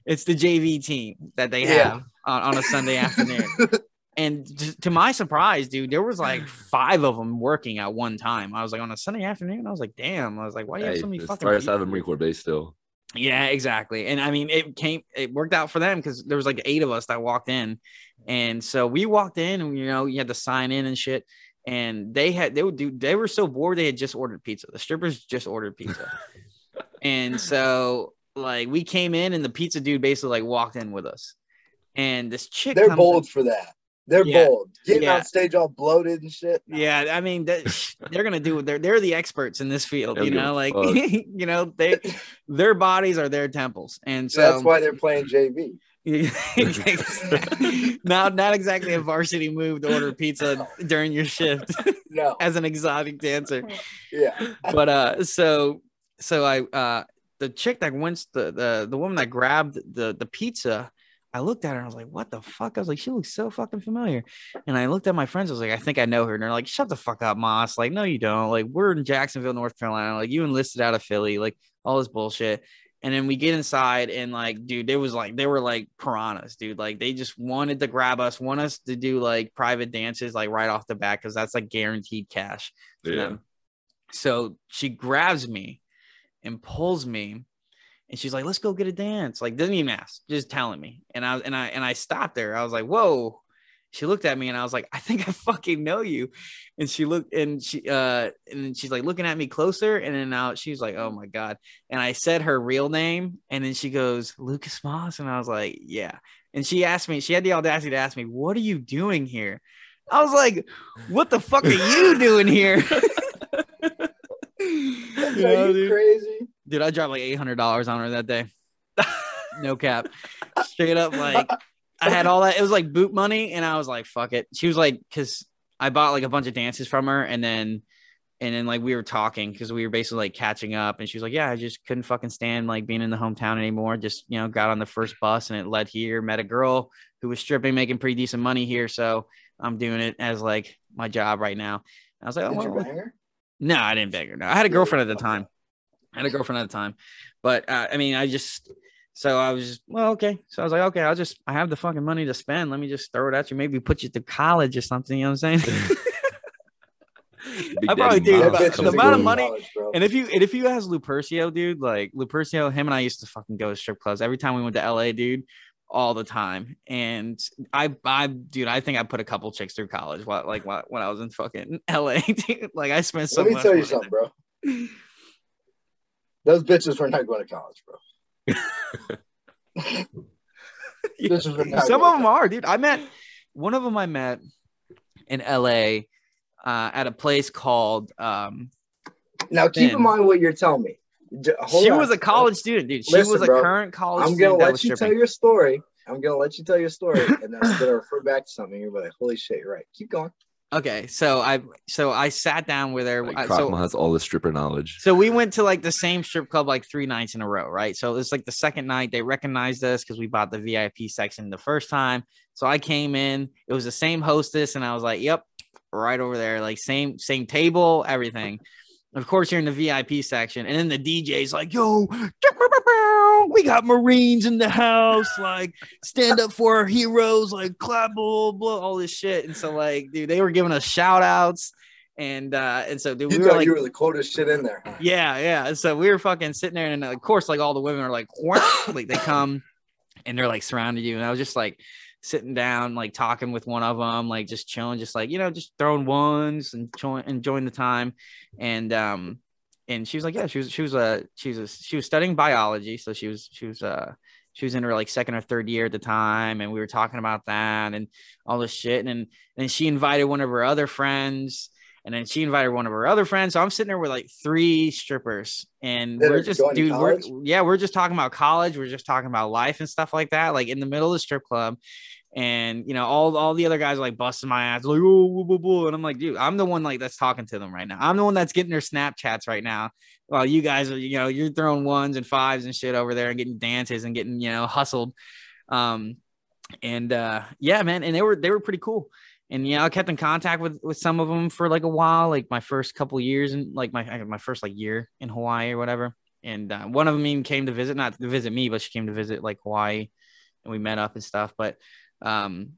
it's the JV team that they Yeah. have on, on a Sunday afternoon. *laughs* And t- to my surprise, dude, there was like five of them working at one time. I was like on a Sunday afternoon. I was like, damn. I was like, why do you have so many it's fucking? have a Marine? Corps base still. Yeah, exactly. And I mean, it came, it worked out for them because there was like eight of us that walked in. And so we walked in and, you know, you had to sign in and shit. And they had, they would do, they were so bored. They had just ordered pizza. The strippers just ordered pizza. *laughs* and so like we came in and the pizza dude basically like walked in with us. And this chick, They're bold for that. They're Yeah. bold. Getting Yeah. on stage all bloated and shit. Yeah, I mean that they're gonna do they're they're the experts in this field, They you know, like give a fuck. *laughs* you know, they their bodies are their temples. And so That's why they're playing JV. *laughs* not not exactly a varsity move to order pizza during your shift *laughs* No. as an exotic dancer. Yeah. But uh so so I uh the chick that went the the the woman that grabbed the the pizza I looked at her and I was like, what the fuck? I was like, she looks so fucking familiar. And I looked at my friends, I was like, I think I know her. And they're like, shut the fuck up, Moss. Like, no, you don't. Like, we're in Jacksonville, North Carolina. Like, you enlisted out of Philly, like all this bullshit. And then we get inside and like, dude, they was like, they were like piranhas, dude. Like they just wanted to grab us, want us to do like private dances, like right off the bat, because that's like guaranteed cash Yeah. them. So she grabs me and pulls me, and she's like, "Let's go get a dance." Like doesn't even ask, just telling me. And I and I and I stopped there. I was like, "Whoa." She looked at me and I was like, "I think I *laughs* fucking know you." And she looked and she uh and she's like looking at me closer, and then now she's like, "Oh my god!" And I said her real name, and then she goes, "Lucas Moss," and I was like, "Yeah." And she asked me, she had the audacity to ask me, "What are you doing here?" I was like, "What the fuck are you *laughs* doing here?" You *laughs* Are you dude? crazy? Dude, I dropped like eight hundred dollars on her that day. no cap. Straight up, like I had all that. It was like boot money, and I was like, "Fuck it." She was like, "Cause I bought like a bunch of dances from her, and then, and then like we were talking because we were basically like catching up, and she was like, "Yeah, I just couldn't fucking stand like being in the hometown anymore. Just you know, got on the first bus, and it led here. Met a girl who was stripping, making pretty decent money here, so I'm doing it as like my job right now." I was like, "Oh, Did you well, bang her? no, I didn't beg her. No, I had a girlfriend at the time. I had a girlfriend at the time, but uh, I mean, I just So I was just well, okay. So I was like, okay, I'll just I have the fucking money to spend. Let me just throw it at you. Maybe put you to college or something. You know what I'm saying? *laughs* I probably do. Miles But bitch the amount of money- college. And if you and if you ask Lupercio, dude, like Lupercio, him and I used to fucking go to strip clubs every time we went to LA, dude, all the time. And I, I, dude, I think I put a couple chicks through college. While, like while, when I was in fucking LA, *laughs* dude. Like I spent so Let me much. tell you something, bro. Those bitches were not going to college, bro. *laughs* there. Bitches were not Some of them are, dude. I met one of them. I met in LA uh, at a place called. um Now keep Man. in mind what you're telling me. Hold She on. was a college student, dude. She Listen, was a bro. current college student. I'm gonna let you tell your story. I'm gonna let you tell your story, and then I'm gonna *laughs* refer back to something. You're like, "Holy shit, you're right." Keep going. Okay, so I so I sat down with her. Like, uh, Krochmal so has all the stripper knowledge. So we went to like the same strip club like three nights in a row, right? So it's like the second night they recognized us because we bought the VIP section the first time. So I came in, it was the same hostess, and I was like, "Yep, right over there, like same same table, everything." Of course, you're in the VIP section, and then the DJ's like, "Yo, we got Marines in the house, like stand up for our heroes, like clap, blah, blah, blah, all this shit." And so, like, dude, they were giving us shout outs. And uh, and so dude, You we were like, you were the coldest shit in there. yeah, yeah. So we were fucking sitting there, and of course, like all the women are like, like they come and they're like surrounded you, and I was just like sitting down, like talking with one of them, like just chilling, just like you know, just throwing ones and enjoying, enjoying the time, and um, and she was like, yeah, she was she was uh she was she was studying biology, so she was she was uh she was in her like second or third year at the time, and we were talking about that and all this shit, and and then she invited one of her other friends and then she invited one of her other friends. So I'm sitting there with like three strippers, and we're just, dude, we're, yeah, we're just talking about college. We're just talking about life and stuff like that, like in the middle of the strip club. And you know, all all the other guys are like busting my ass, like oh, and I'm like, dude, I'm the one like that's talking to them right now. I'm the one that's getting their Snapchats right now, while you guys are, you know, you're throwing ones and fives and shit over there and getting dances and getting, you know, hustled. Um, and uh, yeah, man, and they were they were pretty cool and yeah, I kept in contact with with some of them for like a while, like my first couple years and like my my first like year in Hawaii or whatever. And uh, one of them even came to visit, not to visit me, but she came to visit like Hawaii, and we met up and stuff. But um,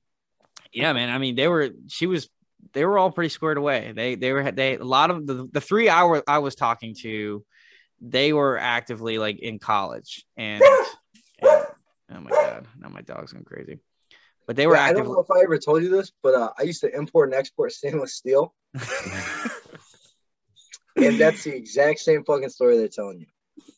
yeah, man, I mean, they were she was they were all pretty squared away. They they were they a lot of the the three hour I was talking to, they were actively like in college and. *laughs* and oh my god, now my dog's going crazy. But they were Yeah, I don't know if I ever told you this, but uh, I used to import and export stainless steel, *laughs* and that's the exact same fucking story they're telling you.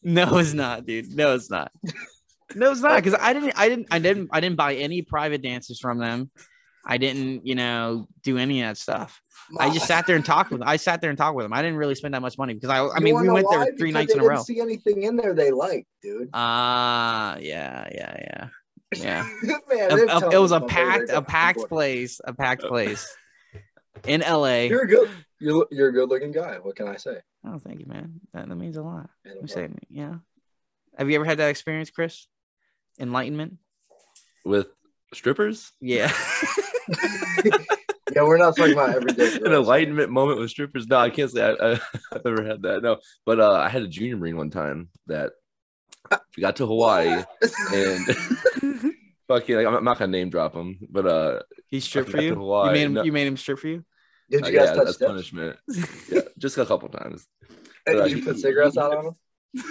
No, it's not, dude. No, it's not. *laughs* No, it's not because I didn't, I didn't, I didn't, I didn't buy any private dances from them. I didn't, you know, do any of that stuff. I just sat there and talked with them. I sat there and talked with them. I didn't really spend that much money because I, I You mean, we went there three Because nights in a row. See anything in there they liked, dude. Ah, yeah, yeah, yeah, yeah. *laughs* Man, A- a- it was a packed, a packed place, a packed place in LA. You're a good. You're you're a good looking guy. What can I say? Oh, thank you, man. That, that means a lot. I'm saying, yeah. Have you ever had that experience, Chris? Enlightenment. With strippers? Yeah. *laughs* yeah, we're not talking about everyday. An enlightenment moment with strippers. No, I can't say I, I, *laughs* I've ever had that. No, but uh, I had a junior marine one time that we got to Hawaii and *laughs* fucking. Like, I'm I'm not gonna name drop him, but uh, he stripped for you. Hawaii. You made him. No. You made him strip for you. Did uh, you guys yeah, touch that's tips? punishment. Yeah, just a couple times. Hey, Uh, Did you put cigarettes out on them?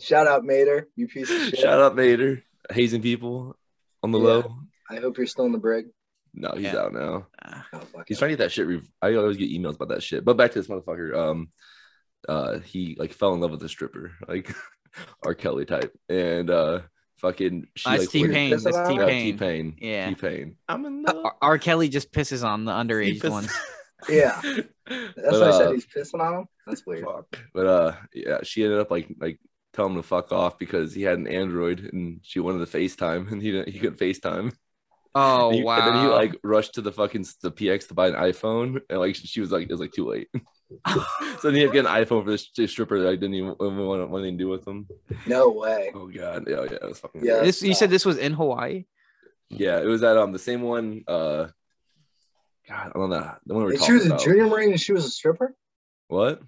Shout out Mater, you piece of shit. Shout out Mater, hazing people on the Yeah. low. I hope you're still in the brig. No, he's Yeah. out now. Ah, Oh, He's it. trying to get that shit. Re- I always get emails about that shit. But back to this motherfucker. Um, uh, he like fell in love with a stripper, *laughs* like R. Kelly type, and uh, fucking she That's like T Pain. That's about T it? Yeah, Pain. T-Pain. Yeah. T-Pain. I'm in love. R-, R. Kelly just pisses on the underage pissed- ones. *laughs* Yeah, But, that's why I said uh, he's pissing on him. That's weird. fuck. But uh, yeah, she ended up like like telling him to fuck off because he had an Android and she wanted to FaceTime *laughs* and he didn't, he couldn't FaceTime. Oh *laughs* And he- wow! And then he like rushed to the fucking the PX to buy an iPhone and like she was like it was like too late. *laughs* so then he had to get an iPhone for this this stripper that I didn't even want, want anything to do with him. No way. Oh god, yeah, yeah, it was fucking Yeah. this you said this was in Hawaii. Yeah, it was at um the same one. Uh, God, I don't know the one we were And she was a about. junior marine and she was a stripper. What?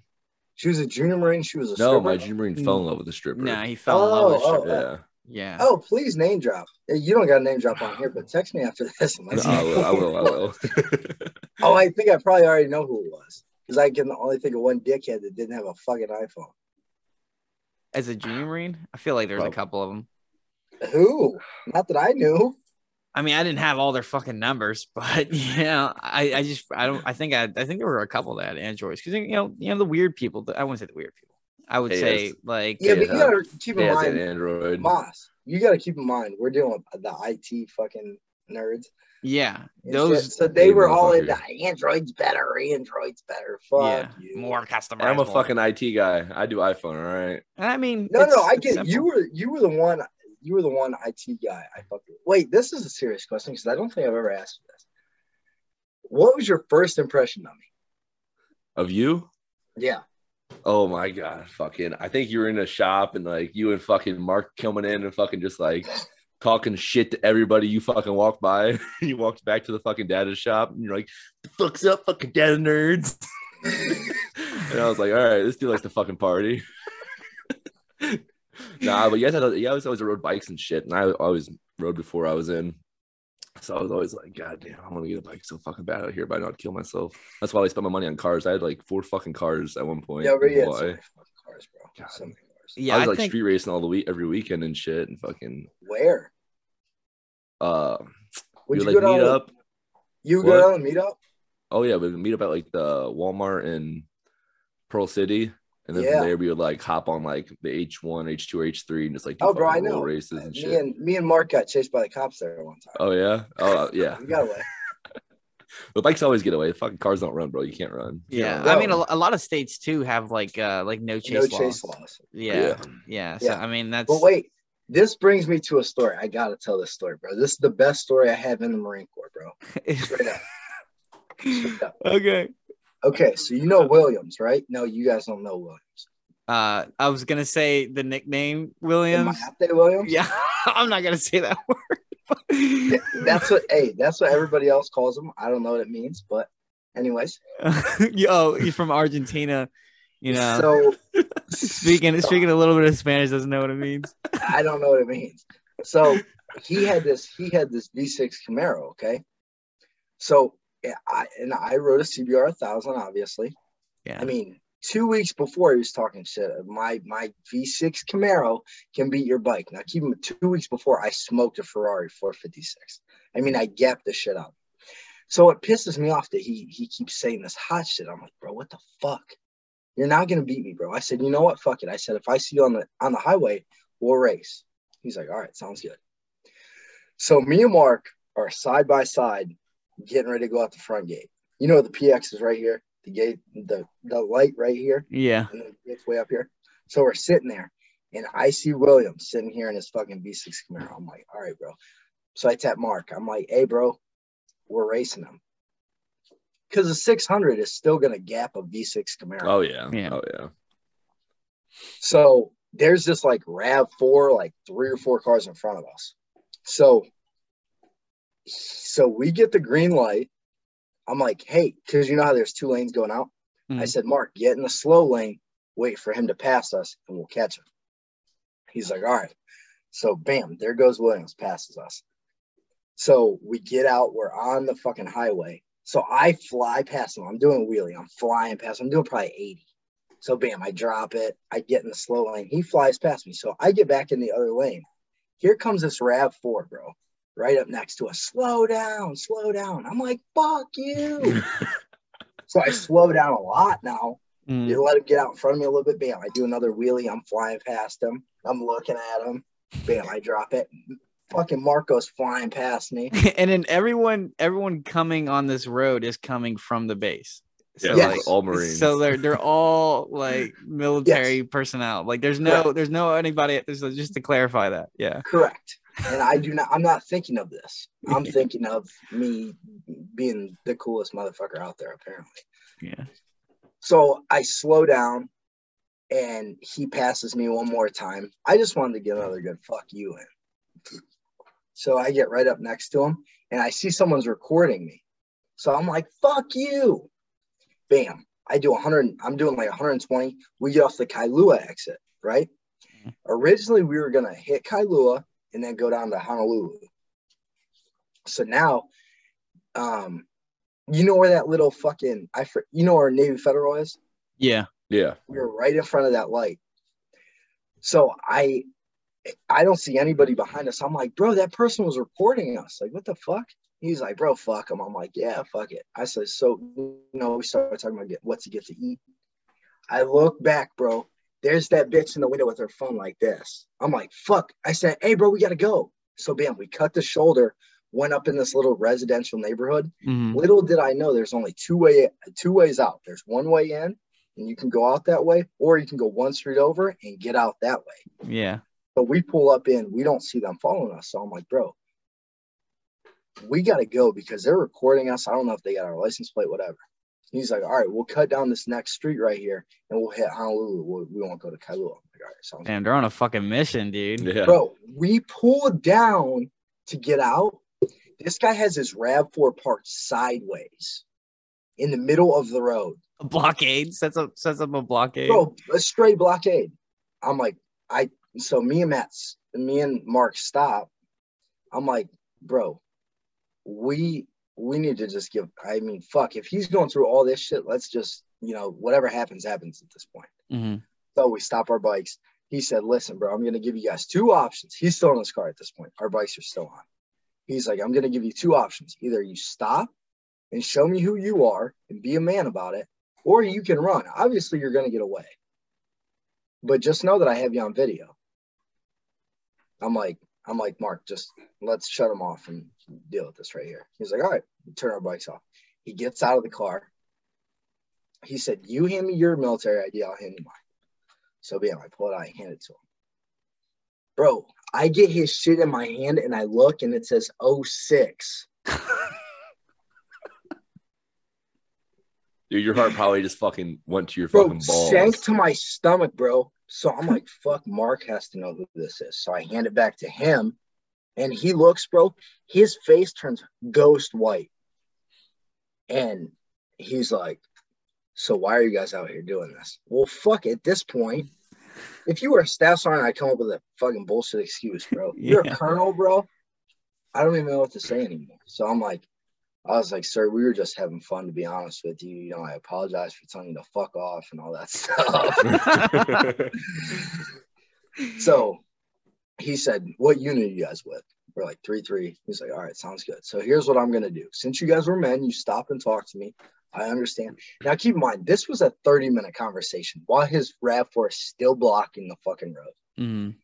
She was a junior marine. She was a stripper. No, stripper. my junior marine fell in love with a stripper. Nah, he fell in love with a Oh, oh, stripper. yeah, Yeah. Oh, please name drop. You don't got a name drop on here, but text me after this. and let's- I will. I will. I will. *laughs* *laughs* oh, I think I probably already know who it was because I can only think of one dickhead that didn't have a fucking iPhone. As a junior marine, I feel like there's a couple of them. Who? Not that I knew. I mean, I didn't have all their fucking numbers, *laughs* but yeah, I, I just I don't I think I I think there were a couple that had androids because you know you know the weird people. I wouldn't say the weird people. I would Yes. say like Yeah, but you uh, gotta keep in yeah, it's an mind, Android. Moss. You gotta keep in mind, we're dealing with the IT fucking nerds. yeah and those shit. So they were all into Android's better, Android's better. Fuck yeah you. more customizable. I'm a fucking IT guy. I do iPhone. All right. I mean, No, no, I get simple. you were you were the one you were the one IT guy. I fucking wait. This is a serious question because I don't think I've ever asked you this. What was your first impression of me? Of you? Yeah, Oh my god, fucking! I think you were in a shop and like you and fucking Mark coming in and fucking just like talking shit to everybody you fucking walked by. *laughs* you walked back to the fucking data shop and you're like, "The fuck's up, fucking data nerds?" *laughs* and I was like, "All right, let's do like the fucking party." Nah, but you guys had a, you guys always rode bikes and shit, and I always rode before I was in. So I was always like, God damn, I want to get a bike so fucking bad out here, but I not kill myself. That's why I spent my money on cars. I had like four fucking cars at one point. yeah, but in so Hawaii. many fucking cars, bro. God. So many cars. yeah, I was I like think street racing all the week, every weekend and shit, and fucking Where uh, would we you like go meet down? up. You What? go down and meet up? Oh yeah, we would meet up at like the Walmart in Pearl City, and then Yeah. from there we would like hop on like the H one, H two, or H three, and just like do Oh, bro, I know. races and Me shit. and me and Mark got chased by the cops there one time. Oh yeah, *laughs* oh yeah. We got away. *laughs* But bikes always get away. The fucking cars don't run, bro. You can't run. yeah. Yeah. I mean, a, a lot of states too have like uh like no chase no laws. chase laws. Yeah, Yeah. yeah. So Yeah. I mean, that's But wait, this brings me to a story. I gotta tell this story, bro. This is the best story I have in the Marine Corps, bro. *laughs* Straight up. Straight up. okay. Okay, so you know Williams, right? No, you guys don't know Williams. Uh, I was gonna say the nickname Williams. I Mayapte Williams? Yeah, *laughs* I'm not gonna say that *laughs* word. That's what hey, that's what everybody else calls him. I don't know what it means, but anyways. *laughs* Yo, he's from Argentina. You know, So speaking speaking a little bit of Spanish doesn't know what it means. I don't know what it means. So he had this he had this V6 Camaro, okay? So I and I wrote a CBR 1000 obviously. Yeah. I mean, 2 weeks before he was talking shit. My my V6 Camaro can beat your bike. Now keep mind, 2 weeks before I smoked a Ferrari 456. I mean, I gapped the shit out. So it pisses me off that he he keeps saying this hot shit. I'm like, bro, what the fuck? You're not gonna beat me, bro. I said, you know what? Fuck it. I said, if I see you on the on the highway, we'll race. He's like, all right, sounds good. So me and Mark are side by side, getting ready to go out the front gate. You know the PX is right here, the gate, the the light right here, Yeah. and the gate's way up here. So we're sitting there, and I see Williams sitting here in his fucking V6 Camaro. I'm like, all right, bro. So I tap Mark. I'm like, hey, bro, we're racing him. Because the 600 is still going to gap a V6 Camaro. Oh yeah. Yeah. Oh yeah. So there's this like RAV4, like three or four cars in front of us. So, so we get the green light. I'm like, hey, because you know how there's two lanes going out. I Mhm. said, Mark, get in the slow lane, wait for him to pass us, and we'll catch him. He's like, all right. So, bam, there goes Williams, passes us. So we get out, we're on the fucking highway. So I fly past him. I'm doing wheelie. I'm flying past him. I'm doing probably 80. So bam, I drop it. I get in the slow lane. He flies past me. So I get back in the other lane. Here comes this RAV4, bro, right up next to us. Slow down, slow down. I'm like, fuck you. *laughs* so I slow down a lot now. Mm. You let him get out in front of me a little bit. Bam, I do another wheelie. I'm flying past him. I'm looking at him. Bam, I drop it. Fucking Marco's flying past me. *laughs* and then everyone everyone coming on this road is coming from the base. So Yeah, Yes. like all Marines. so they're they're all like military personnel. Like there's no there's no anybody there's just to clarify that. Yeah. Correct. And I do not, I'm not thinking of this. I'm *laughs* thinking of me being the coolest motherfucker out there, apparently. Yeah. So I slow down and he passes me one more time. I just wanted to get another good fuck you in. So I get right up next to him and I see someone's recording me. So I'm like, fuck you. Bam. I do 100, I'm doing like 120. We get off the Kailua exit, right? Mm-hmm. Originally, we were gonna hit Kailua and then go down to Honolulu. So now, um, you know where that little fucking I fr- you know where Navy Federal is? Yeah. Yeah. We were right in front of that light. So I I don't see anybody behind us. I'm like, bro, that person was reporting us. Like, what the fuck? He's like, bro, fuck him. I'm like, yeah, fuck it. I said, so you know, we started talking about get, what's he get to eat. I look back, bro. There's that bitch in the window with her phone like this. I'm like, fuck. I said, hey, bro, we gotta go. So bam, we cut the shoulder, went up in this little residential neighborhood. Mhm. Little did I know there's only two way two ways out. There's one way in, and you can go out that way, or you can go one street over and get out that way. Yeah. But we pull up in, we don't see them following us. So I'm like, bro, we got to go because they're recording us. I don't know if they got our license plate, whatever. He's like, all right, we'll cut down this next street right here and we'll hit Honolulu. We'll, we won't go to Kailua. I'm like, all right, sounds Damn, they're on a fucking mission, dude. Yeah. Bro, we pulled down to get out. This guy has his RAV4 parked sideways in the middle of the road. A blockade sets up sets up a blockade. Bro, a straight blockade. I'm like, I so me and Matt's me and Mark stop. I'm like, bro, we we need to just give I mean, fuck, if he's going through all this shit, let's just, you know, whatever happens, happens at this point. Mhm. So we stop our bikes. He said, Listen, bro, I'm gonna give you guys two options. He's still in his car at this point. Our bikes are still on. He's like, I'm gonna give you two options. Either you stop and show me who you are and be a man about it, or you can run. Obviously, you're gonna get away. But just know that I have you on video. I'm like, I'm like, Mark, just let's shut him off and deal with this right here. He's like, all right, turn our bikes off. He gets out of the car. He said, You hand me your military ID, I'll hand you mine. So bam, I pull it out, I hand it to him. Bro, I get his shit in my hand and I look and it says 06. *laughs* Dude, your heart probably just fucking went to your Bro, fucking balls. sank to my stomach, bro. So I'm like, fuck, Mark has to know who this is. So I hand it back to him and he looks, bro, his face turns ghost white. And he's like, So why are you guys out here doing this? Well, fuck, at this point, if you were a staff sergeant, I'd come up with a fucking bullshit excuse, bro. *laughs* You're a colonel, bro. I don't even know what to say anymore. So I'm like, I was like, sir, we were just having fun, to be honest with you. You know, I apologize for telling you to fuck off and all that *laughs* stuff. so he said, What unit are you guys with? We're like, 3 3. He's like, All right, sounds good. So here's what I'm going to do. Since you guys were men, you stop and talk to me. I understand. Now, keep in mind, this was a 30 minute conversation while his RAV4 is still blocking the fucking road. Mhm.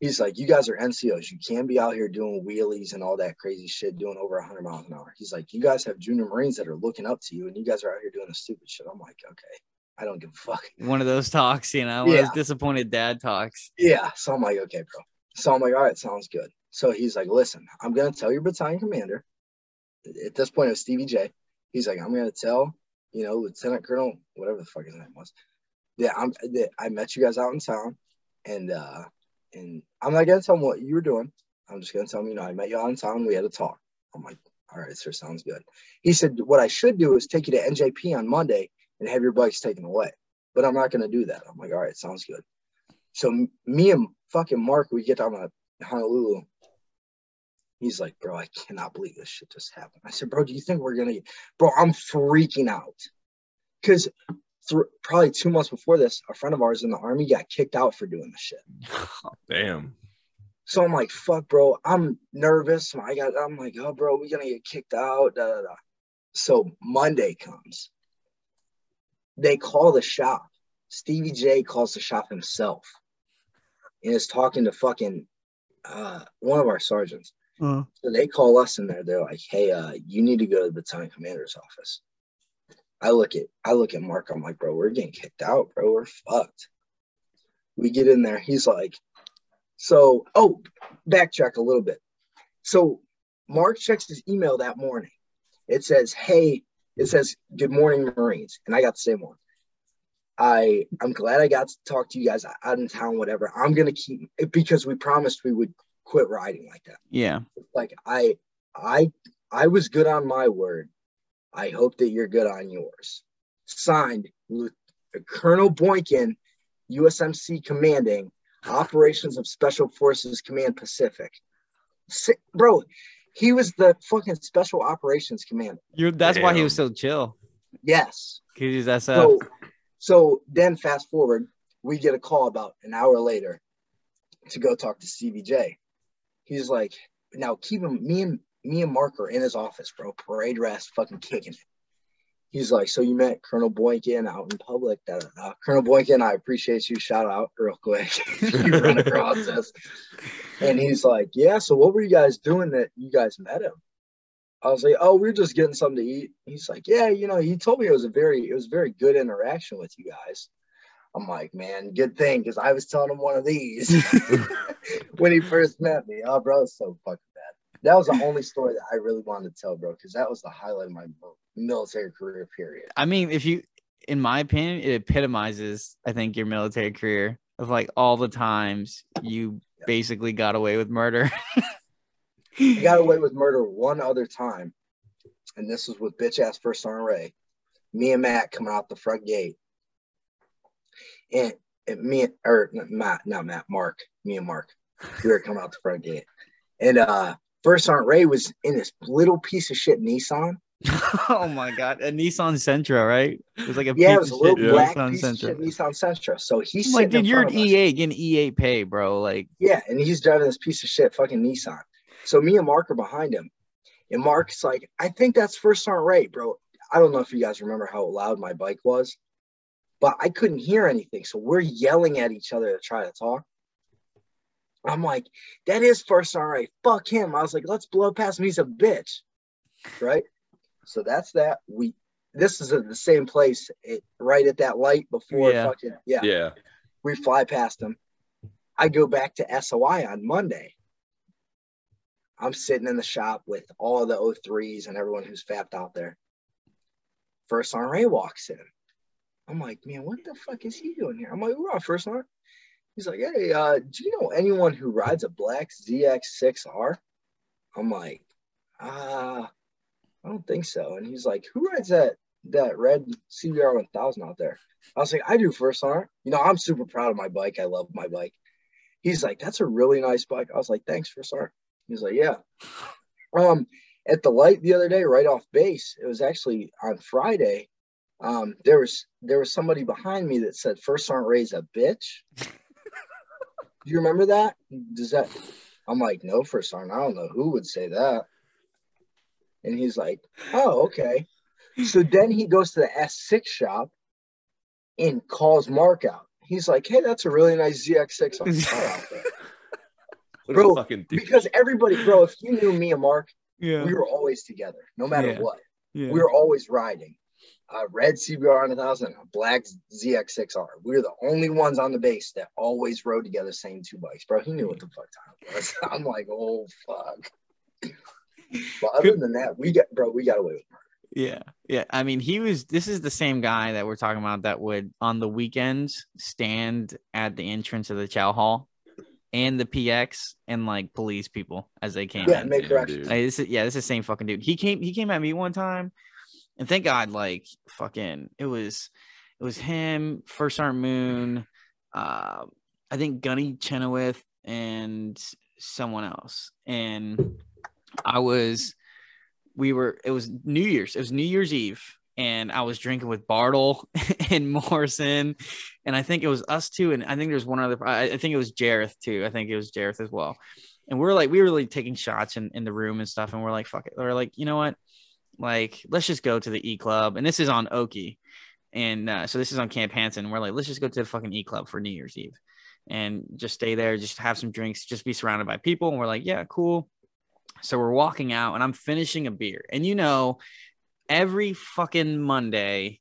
He's like, You guys are NCOs. You can't be out here doing wheelies and all that crazy shit, doing over 100 miles an hour. He's like, You guys have junior Marines that are looking up to you, and you guys are out here doing the stupid shit. I'm like, Okay, I don't give a fuck. One of those talks, you know, one of those disappointed dad talks. Yeah. So I'm like, okay, bro. So I'm like, all right, sounds good. So he's like, listen, I'm gonna tell your battalion commander. At this point, it was Stevie J. He's like, I'm gonna tell, you know, Lieutenant Colonel, whatever the fuck his name was, that I'm that I met you guys out in town, and uh, and I'm not gonna tell him what you were doing. I'm just gonna tell him, you know, I met you in town. We had a talk. I'm like, all right, sir, sounds good. He said, what I should do is take you to NJP on Monday and have your bikes taken away, but I'm not gonna do that. I'm like, all right, sounds good. So me and fucking Mark, we get down to Honolulu. He's like, bro, I cannot believe this shit just happened. I said, bro, do you think we're gonna? Bro, I'm freaking out because th- probably two months before this, a friend of ours in the army got kicked out for doing this shit. *laughs* Damn. So I'm like, fuck, bro, I'm nervous. I got, I'm like, oh, bro, we gonna get kicked out. Da, da, da. So Monday comes. They call the shop. Stevie J calls the shop himself and is talking to fucking uh, one of our sergeants. Uh, So they call us in there. They're like, "Hey, uh, you need to go to the battalion commander's office." I look at I look at Mark. I'm like, "Bro, we're getting kicked out, bro. We're fucked." We get in there. He's like, "So, oh, backtrack a little bit." So Mark checks his email that morning. It says, "Hey," it says, "Good morning, Marines," and I got the same one. I I'm glad I got to talk to you guys out in town. Whatever. I'm gonna keep because we promised we would quit riding like that yeah. like I I I was good on my word. I hope that you're good on yours. Signed, Colonel Boykin, USMC commanding. Operations of Special Forces Command Pacific. Si- Bro, he was the fucking Special Operations Commander. You're, that's why he was so chill. Yes. Cause he's SF. So, so then fast forward, we get a call about an hour later to go talk to Stevie J. He's like, now keep him, me and me and Mark are in his office, bro. Parade rest, fucking kicking it. He's like, so you met Colonel Boykin out in public. Da, da, da. Colonel Boykin, I appreciate you. Shout out real quick. *laughs* you run *laughs* across this. And he's like, yeah. So what were you guys doing that you guys met him? I was like, oh, we are just getting something to eat. He's like, yeah, you know, he told me it was a very, it was very good interaction with you guys. I'm like, man, good thing, because I was telling him one of these *laughs* when he first met me. Oh, bro, it's so fucking. That was the only story that I really wanted to tell, bro, because that was the highlight of my military career. Period. I mean, if you, in my opinion, it epitomizes, I think, your military career of like all the times you basically got away with murder. I got *laughs* away with murder one other time, and this was with bitch ass first sergeant Ray. Me and Matt coming out the front gate, and, and me and- or Matt, not Matt, Mark, me and Mark, we were coming out the front gate, and uh, first sergeant Ray was in this little piece of shit Nissan. *laughs* oh my god, a Nissan Sentra, right? It was like a Yeah, piece it was a little shit black Nissan piece of Sentra. shit Nissan Sentra. So he's I'm like, dude, you're an front of us. EA getting EA pay, bro. Like, Yeah, and he's driving this piece of shit fucking Nissan. So me and Mark are behind him. And Mark's like, I think that's first sergeant Ray, bro. I don't know if you guys remember how loud my bike was, but I couldn't hear anything. So we're yelling at each other to try to talk. I'm like, that is first sergeant Ray. Fuck him. I was like, let's blow past him. He's a bitch. Right? So that's that. We this is at the same place, it, right at that light before Yeah. fucking yeah Yeah. we fly past him. I go back to SOI on Monday. I'm sitting in the shop with all the O3s and everyone who's fapped out there. First on Ray walks in. I'm like, man, what the fuck is he doing here? I'm like, we're on first on. He's like, hey, uh, do you know anyone who rides a black ZX6R? I'm like, ah, I don't think so. And he's like, who rides that that red CBR 1000 out there? I was like, I do first on. You know, I'm super proud of my bike. I love my bike. He's like, that's a really nice bike. I was like, thanks for sir. He's like, yeah. Um, at the light the other day, right off base, it was actually on Friday. Um, there was there was somebody behind me that said, "First Sergeant Ray's a bitch." Do you remember that? Does that? I'm like, no, First Sergeant. I don't know who would say that. And he's like, oh, okay. So then he goes to the S6 shop and calls Mark out. He's like, hey, that's a really nice ZX6 on out there. Bro, a fucking dude. Because everybody, bro, if you knew me and Mark, yeah, we were always together, no matter Yeah. what. yeah. We were always riding. A red CBR on a thousand, a black ZX6R. We were the only ones on the base that always rode together, same two bikes, bro. He knew what the fuck time was. *laughs* I'm like, oh fuck. But other than that, we got, bro, we got away with murder. Yeah, yeah. I mean, he was. This is the same guy that we're talking about that would on the weekends stand at the entrance of the chow hall, and the PX and like police people as they came Yeah, in. make corrections. Like, this is yeah, this is the same fucking dude. He came he came at me one time, and thank God, like fucking, it was it was him, First Sergeant Moon, uh, I think Gunny Chenoweth, and someone else, and I was we were it was New Year's, it was New Year's Eve. And I was drinking with Bartle *laughs* and Morrison, and I think it was us too, and I think there's one other. I, I think it was Jareth too. I think it was Jareth as well and we're like we were like taking shots in, in the room and stuff and we're like fuck it we're like you know what like let's just go to the e club and this is on okie and uh, so this is on camp hansen we're like let's just go to the fucking e club for new year's eve and just stay there just have some drinks just be surrounded by people and we're like yeah cool so we're walking out and i'm finishing a beer and you know every fucking monday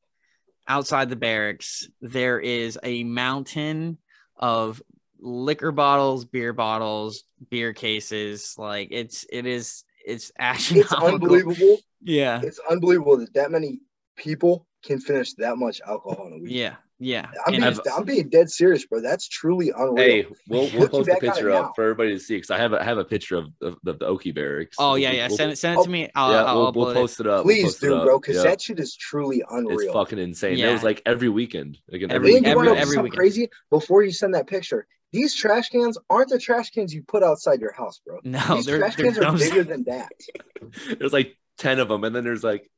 outside the barracks there is a mountain of liquor bottles, beer bottles, beer cases. Like it's it is it's It's astronomical. unbelievable. Yeah, It's unbelievable that that many people can finish that much alcohol in a week. yeah, yeah. I'm being, I've- I'm being dead serious, bro. That's truly unreal. Hey, we'll, *laughs* we'll post a back on it picture now. up for everybody to see because I have a I have a picture of, of, the the Okie barracks. oh yeah, yeah. we'll- Send it send it oh, to Oh, me. I'll, yeah, I'll we'll, we'll upload it. post it up. We'll Please do, up. bro, because Yeah. that shit is truly unreal. It's fucking insane. Yeah. That was like every weekend. Again, Every- And you every, wanna know every weekend. crazy? Before you send that picture, these trash cans aren't the trash cans you put outside your house, bro. No, these they're, trash they're cans are bigger than that. *laughs* There's like ten of them, and then there's like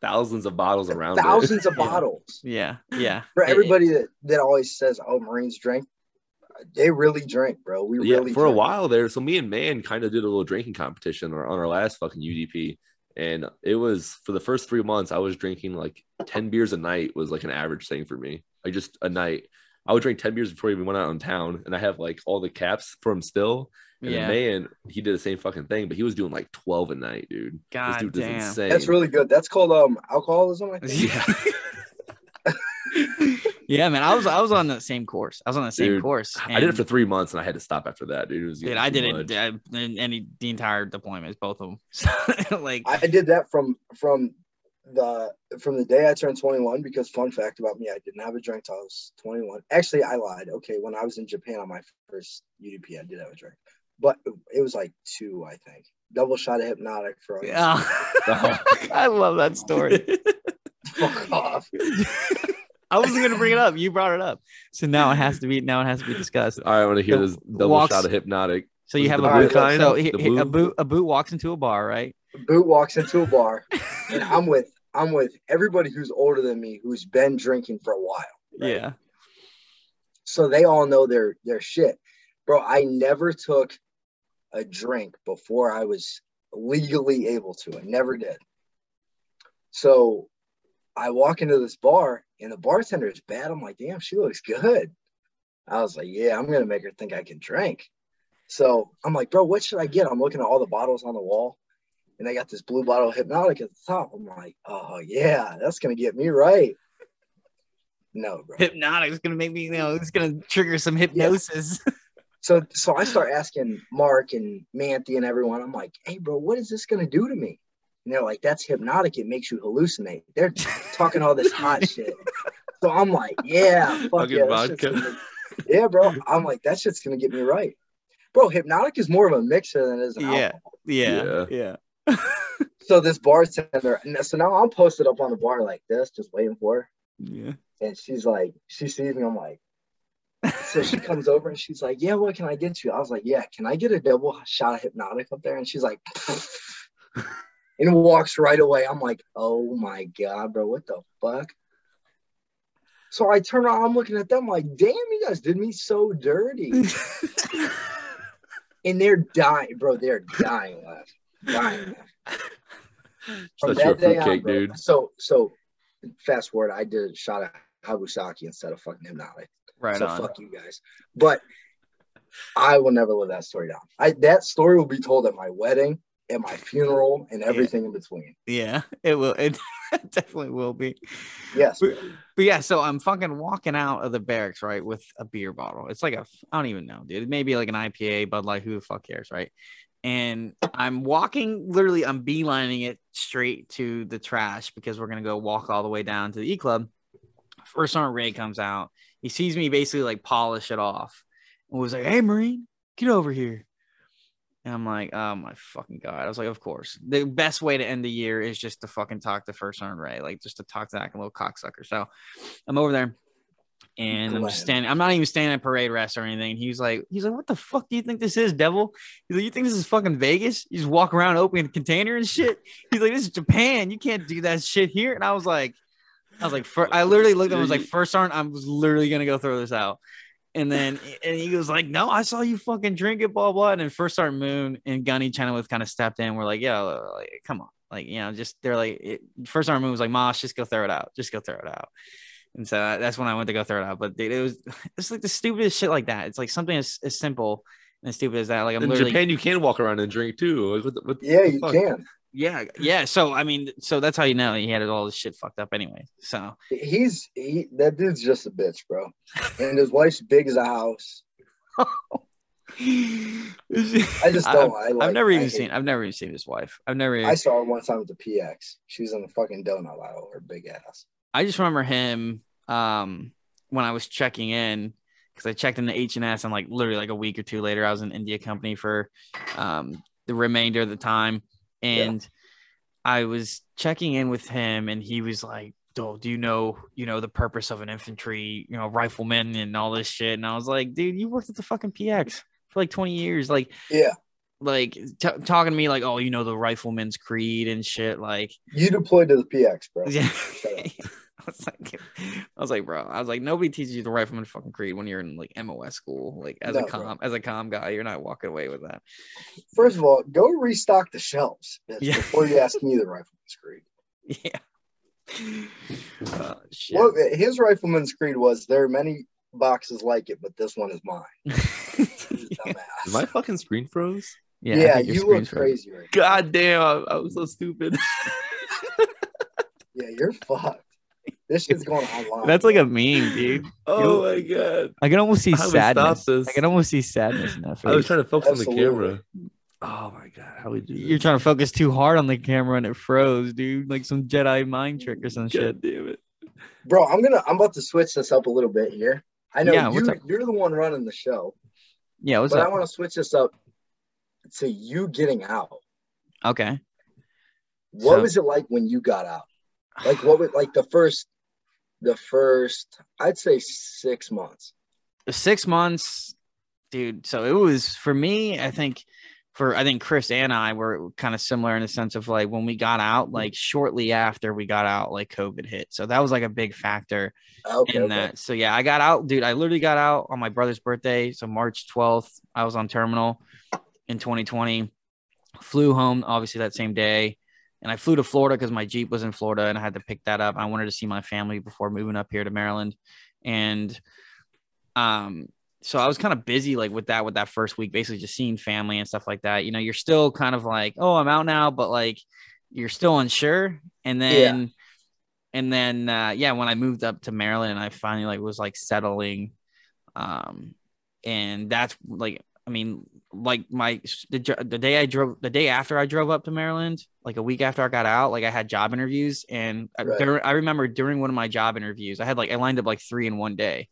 thousands of bottles around it. Thousands of *laughs* bottles. Yeah, yeah. For It- it- everybody that, that always says, "Oh, Marines drink," they really drink, bro. We yeah, really for a while there. So me and Man kind of did a little drinking competition on our, on our last fucking UDP, and it was for the first three months I was drinking like ten beers a night was like an average thing for me. Like just a night, I would drink ten beers before we even went out in town, and I have like all the caps from still. And yeah. the man, he did the same fucking thing, but he was doing like twelve a night, dude. God this dude damn. is insane. That's really good. That's called um alcoholism. I think. yeah. *laughs* yeah, man. I was I was on the same course. I was on the same Dude, course. I did it for three months, and I had to stop after that, dude. It was Dude, I did much. it in any the entire deployments, both of them. *laughs* Like, I did that from from the from the day I turned 21 because fun fact about me, I didn't have a drink till I was 21. Actually, I lied. Okay, when I was in Japan on my first UDP, I did have a drink, but it was like two, I think. Double shot of Hpnotiq for all yeah. *laughs* I love that story. *laughs* fuck off. *laughs* I wasn't gonna bring it up. You brought it up, so now it has to be now it has to be discussed. All right, I want to hear So this double walks- shot of Hpnotiq. So you have a the boot. kind? So he, The he- a blue? boot a boot walks into a bar, right? Boot walks into a bar, and I'm with I'm with everybody who's older than me who's been drinking for a while. Right. Yeah. so they all know their their shit bro i never took a drink before i was legally able to. I never did. So i walk into this bar and the bartender is bad. I'm like damn she looks good. I was like yeah i'm gonna make her think i can drink. So i'm like bro what should i get? I'm looking at all the bottles on the wall and they got this blue bottle of Hpnotiq at the top. I'm like oh yeah that's gonna get me right. No bro. Hpnotiq is gonna make me, you know, it's gonna trigger some hypnosis. *laughs* So so I start asking Mark and Manthi and everyone, I'm like, hey bro, what is this gonna do to me? And they're like, that's Hpnotiq, it makes you hallucinate. They're talking all this hot *laughs* shit. So I'm like, yeah, fuck Fucking yeah, vodka. gonna- yeah, bro. I'm like, that shit's gonna get me right. Bro, Hpnotiq is more of a mixer than it is an Yeah. alcohol. yeah. Yeah. *laughs* So this bartender, so now I'm posted up on the bar like this, just waiting for her. Yeah. And she's like, she sees me, I'm like, so she comes over and she's like, Yeah, what can I get you? I was like, Yeah, can I get a double shot of Hpnotiq up there? And she's like, *laughs* and walks right away. I'm like, Oh my God, bro, what the fuck? So I turn around, I'm looking at them like, Damn, you guys did me so dirty. *laughs* and they're dying, bro, they're dying left. Dying left. From Such that day on, bro. dude. So, so fast forward, I did a shot of Habusaki instead of fucking Hpnotiq. Right so on. fuck you guys. But I will never live that story down. I that story will be told at my wedding, at my funeral, and everything in between. Yeah, it will. *laughs* It definitely will be. Yes. But, but yeah, so I'm fucking walking out of the barracks, right, with a beer bottle. It's like a, I don't even know, dude. Maybe like an IPA, Bud Light. Who the fuck cares, right? And I'm walking, literally, I'm beelining it straight to the trash because we're gonna go walk all the way down to the E Club. First Sergeant Ray comes out. He sees me basically like polish it off, and was like, "Hey, Marine, get over here." And I'm like, oh my fucking god. I was like, of course. The best way to end the year is just to fucking talk to First Sergeant Ray, like just to talk to that little cocksucker. So I'm over there and I'm just standing, I'm not even standing at parade rest or anything. He's like, he's like, what the fuck do you think this is, devil? He's like, you think this is fucking Vegas? You just walk around opening a container and shit. He's like, this is Japan. You can't do that shit here. And I was like, I was like, fir- I literally looked at him. I was like, *laughs* first sergeant, I was literally gonna go throw this out. And then and he was like, No, I saw you fucking drink it, blah blah. And then first sergeant Moon and Gunny Chenoweth kind of stepped in. We're like, yeah, like, come on, like you know, just they're like, it, first sergeant Moon was like, Mosh, just go throw it out, just go throw it out. And so that's when I went to go throw it out. But dude, it was it's like the stupidest shit like that. It's like something as, as simple and as stupid as that. Like I'm In literally Japan, you can walk around and drink too. What the, what Yeah, the you fuck? can. Yeah, *laughs* yeah. So I mean, so that's how you know he had all this shit fucked up anyway. So He's he that dude's just a bitch, bro. And his wife's big as a house. *laughs* I just don't. I I've, like, I've never even hate seen. I've never even seen his wife. I've never. even, I saw her one time at the PX. She was in the fucking donut aisle, her big ass. I just remember him um, when I was checking in because I checked in the H and S and like literally like a week or two later, I was in India company for um, the remainder of the time, and I was checking in with him, and he was like oh, do you know, you know, the purpose of an infantry, you know, rifleman and all this shit? And I was like, dude, you worked at the fucking PX for like 20 years. Like, Yeah, like t- talking to me like, oh, you know, the rifleman's creed and shit. Like, you deployed to the PX, bro. *laughs* yeah. Shut *laughs* up. I was like, *laughs* I was like, bro, I was like, nobody teaches you the rifleman fucking creed when you're in like MOS school. Like as a No, bro. com, as a com guy, you're not walking away with that. First of all, go restock the shelves Yeah. before you ask me the rifleman's creed. *laughs* Yeah. Uh, shit. What his rifleman's creed was there are many boxes like it, but this one is mine. Yeah. My fucking screen froze. yeah, Yeah, I think your you screen's look crazy right now. God damn, I, I was so stupid. Yeah, you're fucked. This shit's going online. That's like a meme, dude. *laughs* oh my god. I can almost see How do we stop sadness. this? I can almost see sadness in that face. I was trying to focus on the camera. Oh my god, how we do You're this? trying to focus too hard on the camera and it froze, dude. Like some Jedi mind trick or some shit. Damn it. Bro, I'm gonna I'm about to switch this up a little bit here. I know Yeah, you, you're the one running the show, Yeah, what's but I want to switch this up to you getting out. Okay. What So- was it like when you got out? Like what was like the first the first I'd say six months. six months, dude. So it was for me. I think for I think Chris and I were kind of similar in the sense of like when we got out, mm-hmm. like shortly after we got out, like COVID hit. So that was like a big factor Okay. in okay. that. So yeah, I got out, dude. I literally got out on my brother's birthday. So March 12th, I was on terminal in 2020. Flew home obviously that same day. And I flew to Florida because my Jeep was in Florida and I had to pick that up. I wanted to see my family before moving up here to Maryland. And um, so I was kind of busy like with that with that first week, basically just seeing family and stuff like that. You know, you're still kind of like, oh, I'm out now, but like you're still unsure. And then and then uh yeah, when I moved up to Maryland I finally like was like settling, um, and that's like I mean, like my the, the day I drove the day after I drove up to Maryland, like a week after I got out, like I had job interviews and I- Right. dur- I remember during one of my job interviews, I had like I lined up like three in one day.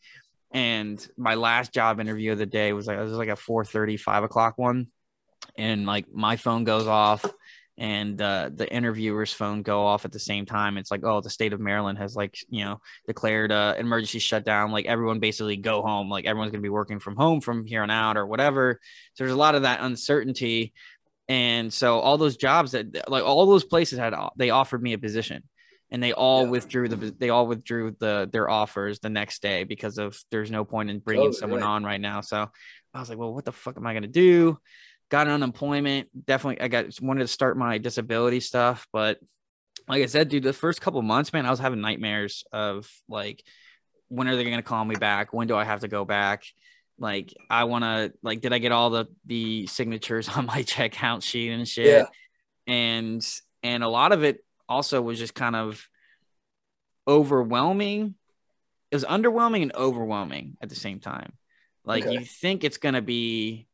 And my last job interview of the day was like it was like a 4 5 o'clock one. And like my phone goes off and uh, the interviewer's phone go off at the same time. It's like, oh, the state of Maryland has like, you know, declared uh, emergency shutdown. Like everyone basically go home. Like everyone's going to be working from home from here on out or whatever. So there's a lot of that uncertainty. And so all those jobs that like all those places had, they offered me a position and they all Yeah. withdrew the, they all withdrew the, their offers the next day because of there's no point in bringing Oh, someone right. on right now. So I was like, well, what the fuck am I going to do? Got an unemployment. Definitely, I got wanted to start my disability stuff, but like I said, dude, the first couple months, man, I was having nightmares of like, when are they gonna call me back? When do I have to go back? Like, I want to like, did I get all the the signatures *laughs* on my checkout sheet and shit? Yeah. And and a lot of it also was just kind of overwhelming. It was underwhelming and overwhelming at the same time. Like Okay. you think it's gonna be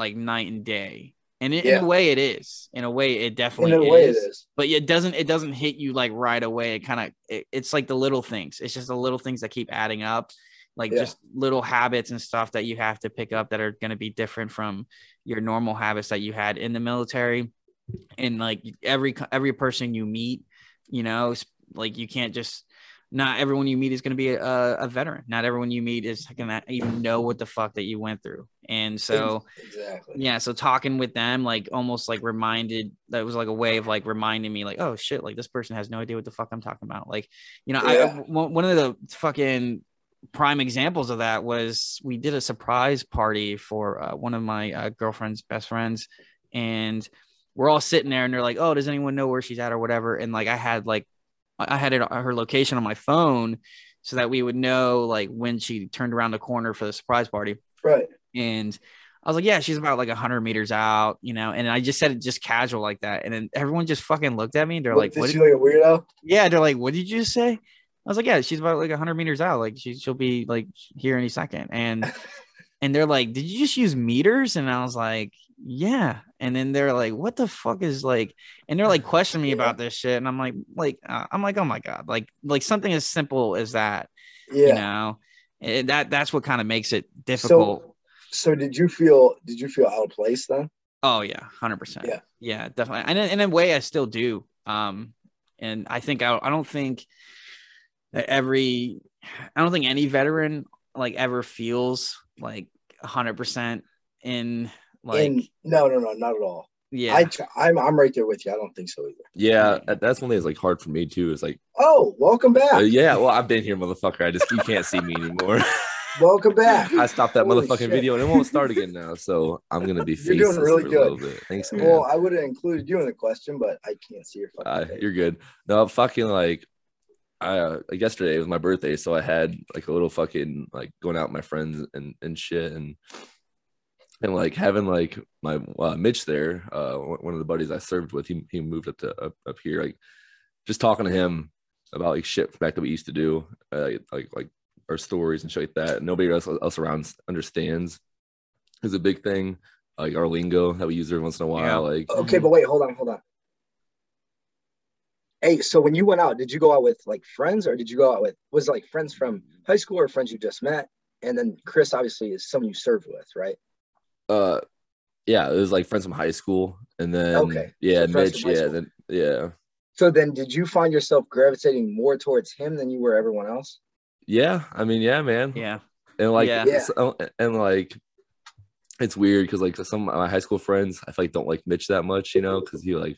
like night and day, and in, Yeah. in a way it is. In a way, it definitely is. it is. But it doesn't. It doesn't hit you like right away. It kind of. It, it's like the little things. It's just the little things that keep adding up, like Yeah. just little habits and stuff that you have to pick up that are going to be different from your normal habits that you had in the military. And like every every person you meet, you know, like you can't just. Not everyone you meet is going to be a, a veteran. Not everyone you meet is going to even know what the fuck that you went through. And *laughs* so, exactly. yeah so talking with them like almost like reminded that was like a way of like reminding me like oh shit like this person has no idea what the fuck i'm talking about like you know Yeah. one one of the fucking prime examples of that was we did a surprise party for uh, one of my uh, girlfriend's best friends and we're all sitting there and they're like oh does anyone know where she's at or whatever and like i had like i had it her location on my phone so that we would know like when she turned around the corner for the surprise party Right. And I was like, yeah, she's about like 100 meters out, you know. And I just said it just casual like that. And then everyone just fucking looked at me and they're What, like, did what? she like a weirdo? yeah, they're like, what did you just say? I was like, yeah, she's about like 100 meters out. Like she, she'll be like here any second. And *laughs* and they're like, did you just use meters? And I was like, yeah. And then they're like, what the fuck is like? And they're like questioning me Yeah. about this shit. And I'm like, like, uh, I'm like, oh my god, like like something as simple as that, Yeah. you know. Eh, that that's what kind of makes it difficult. So, so did you feel? Did you feel out of place then? Oh yeah, hundred percent. Yeah. yeah, definitely. And in, in a way, I still do. Um, and I think I, I don't think that every I don't think any veteran like ever feels like hundred percent in like and no, no, no, not at all. yeah I I'm I'm right there with you. I don't think so either. Yeah, that's one thing that's like hard for me too. Is like, Oh, welcome back. uh, yeah, well, I've been here, motherfucker. I just you can't see me anymore. *laughs* Welcome back. I stopped that Holy motherfucking shit. video and it won't start again now. So I'm gonna be *laughs* You're doing really good. Thanks, man. Well, I would have included you in the question, but I can't see your fucking Uh, face. you're good. No, fucking like, I uh, like yesterday was my birthday, so I had like a little fucking like going out with my friends and and shit, and and like having like my uh, Mitch there, uh, one one of the buddies I served with, he he moved up to up, up here, like just talking to him about like shit back that we used to do, uh, like like our stories and shit like that. Nobody else else around understands is a big thing. Like our lingo that we use every once in a while, Yeah. like Okay, but wait, hold on, hold on. Hey, so when you went out, did you go out with like friends or did you go out with was it like friends from high school or friends you just met? And then Chris obviously is someone you served with, right? uh yeah it was like friends from high school and then Okay. yeah So mitch yeah then yeah So then did you find yourself gravitating more towards him than you were everyone else? Yeah i mean yeah man yeah and like Yeah. Yeah. so- and like it's weird because like some of my high school friends i feel like don't like mitch that much you know because he like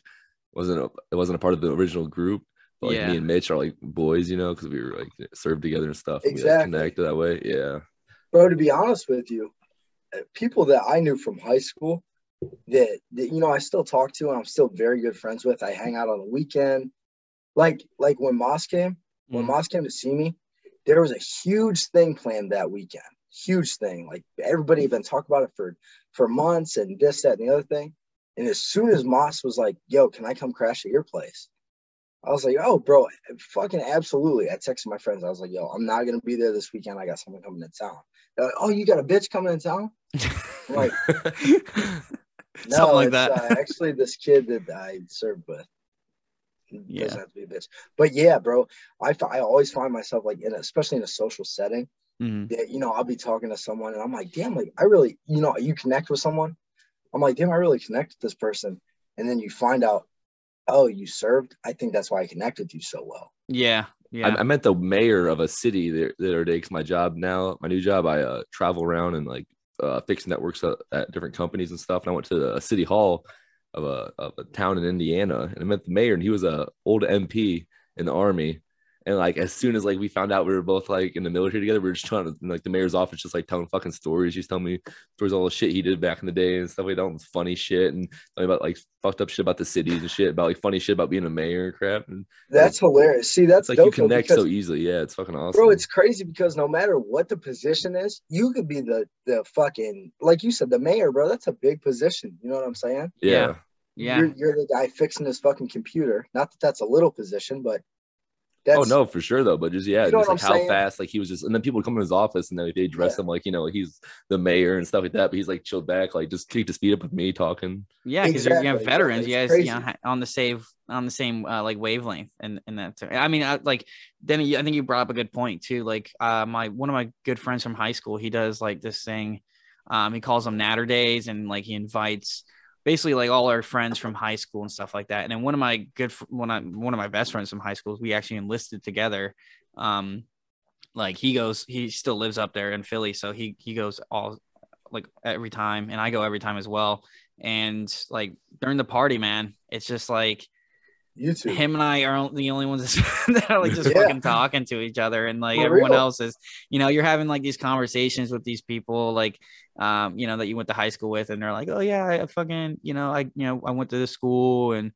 wasn't a, it wasn't a part of the original group but like Yeah. me and mitch are like boys you know because we were like served together and stuff and we Exactly. like, connected that way yeah Bro, to be honest with you, uh, people that I knew from high school that, that you know I still talk to and I'm still very good friends with. I hang out on the weekend. Like like when Moss came, when Mm. Moss came to see me, there was a huge thing planned that weekend. Huge thing. Like everybody had been talking about it for for months and this, that, and the other thing. And as soon as Moss was like, yo, can I come crash at your place? I was like, oh, bro, fucking absolutely. I texted my friends. I was like, yo, I'm not going to be there this weekend. I got someone coming to town. They're like, oh, you got a bitch coming to town? I'm like, *laughs* no, something like it's, that Uh, actually, this kid that I served with Yeah. doesn't have to be a bitch. But yeah, bro, I, I always find myself like, in a, especially in a social setting, Mhm. that, you know, I'll be talking to someone and I'm like, damn, like, I really, you know, you connect with someone. I'm like, damn, I really connect with this person. And then you find out, oh, you served. I think that's why I connect with you so well. yeah yeah I, I meant the mayor of a city the, the other day because my job now, my new job, I uh, travel around and like uh, fix networks at, at different companies and stuff. And I went to a city hall of a, of a town in Indiana and I met the mayor and he was a old MP in the army. And like as soon as like we found out we were both like in the military together, we were just trying to like the mayor's office, just like telling fucking stories. He's telling me stories all the shit he did back in the day and stuff like that, all this funny shit and telling me about like fucked up shit about the cities and shit about like funny shit about being a mayor and crap. And That's hilarious. See, that's like you dope, though, connect because- so easily. Yeah, it's fucking awesome. Bro, it's crazy because no matter what the position is, you could be the the fucking like you said, the mayor, bro. That's a big position. You know what I'm saying? yeah. yeah You're, you're the guy fixing his fucking computer. Not that that's a little position, but that's oh no, for sure though. But just yeah, You know just like I'm how saying? fast like he was just, and then people would come in his office and then they dress Yeah. him like you know he's the mayor and stuff like that. But he's like chilled back, like just keep the speed up with me talking. Yeah, because you have Exactly, veterans, you guys, It's you know, on the same on the same uh, like wavelength, and and that's. I mean, I, like then I think you brought up a good point too. Like, uh, my one of my good friends from high school, he does like this thing. Um, he calls them Natter Days, and like he invites basically like all our friends from high school and stuff like that. And then one of my good one of one of my best friends from high school, we actually enlisted together. Um, like he goes, he still lives up there in Philly, so he he goes all like every time, and I go every time as well and like during the party, man, it's just like you two. him and I are the only ones *laughs* that are like just Yeah. fucking talking to each other, and like For everyone real. else is, you know, you're having like these conversations with these people, like, um, you know, that you went to high school with, and they're like, oh yeah, I fucking, you know, I, you know, I went to this school, and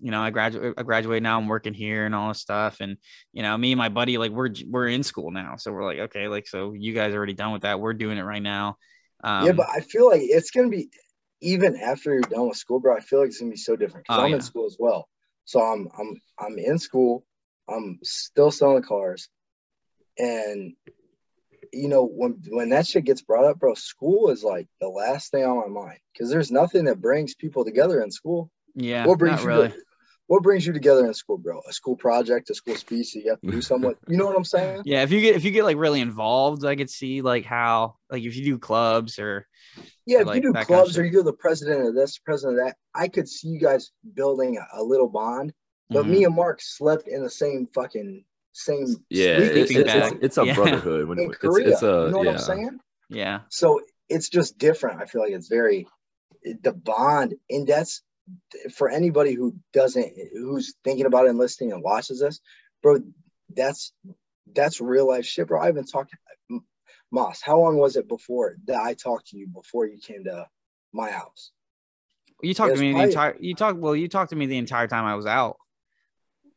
you know, I graduate, I graduate now, I'm working here, and all this stuff, and you know, me and my buddy, like, we're we're in school now, so we're like, okay, like, so you guys are already done with that, we're doing it right now. Um, yeah, but I feel like it's gonna be even after you're done with school, bro. I feel like it's gonna be so different because Oh, I'm yeah. in school as well. So I'm I'm I'm in school. I'm still selling cars, and you know when when that shit gets brought up, bro, school is like the last thing on my mind because there's nothing that brings people together in school. yeah, what brings not you really. to, what brings you together in school, bro? A school project, a school speech that you have to do somewhat. You know what I'm saying? Yeah, if you get if you get like really involved, I could see like how like if you do clubs or Yeah, if like you do that kind of clubs or you're the president of this, president of that, I could see you guys building a, a little bond. But Mhm. me and Mark slept in the same fucking same Yeah, sleeping it's, it's, bag. it's, it's a Yeah. brotherhood. When in it's, Korea. it's a you know what yeah. I'm saying? Yeah. So it's just different. I feel like it's very the bond, and that's for anybody who doesn't, who's thinking about enlisting and watches this, bro. That's that's real life shit, bro. I've been talking. Moss, how long was it before that I talked to you before you came to my house? You talked to was me the entire you talked well, you talked to me the entire time I was out.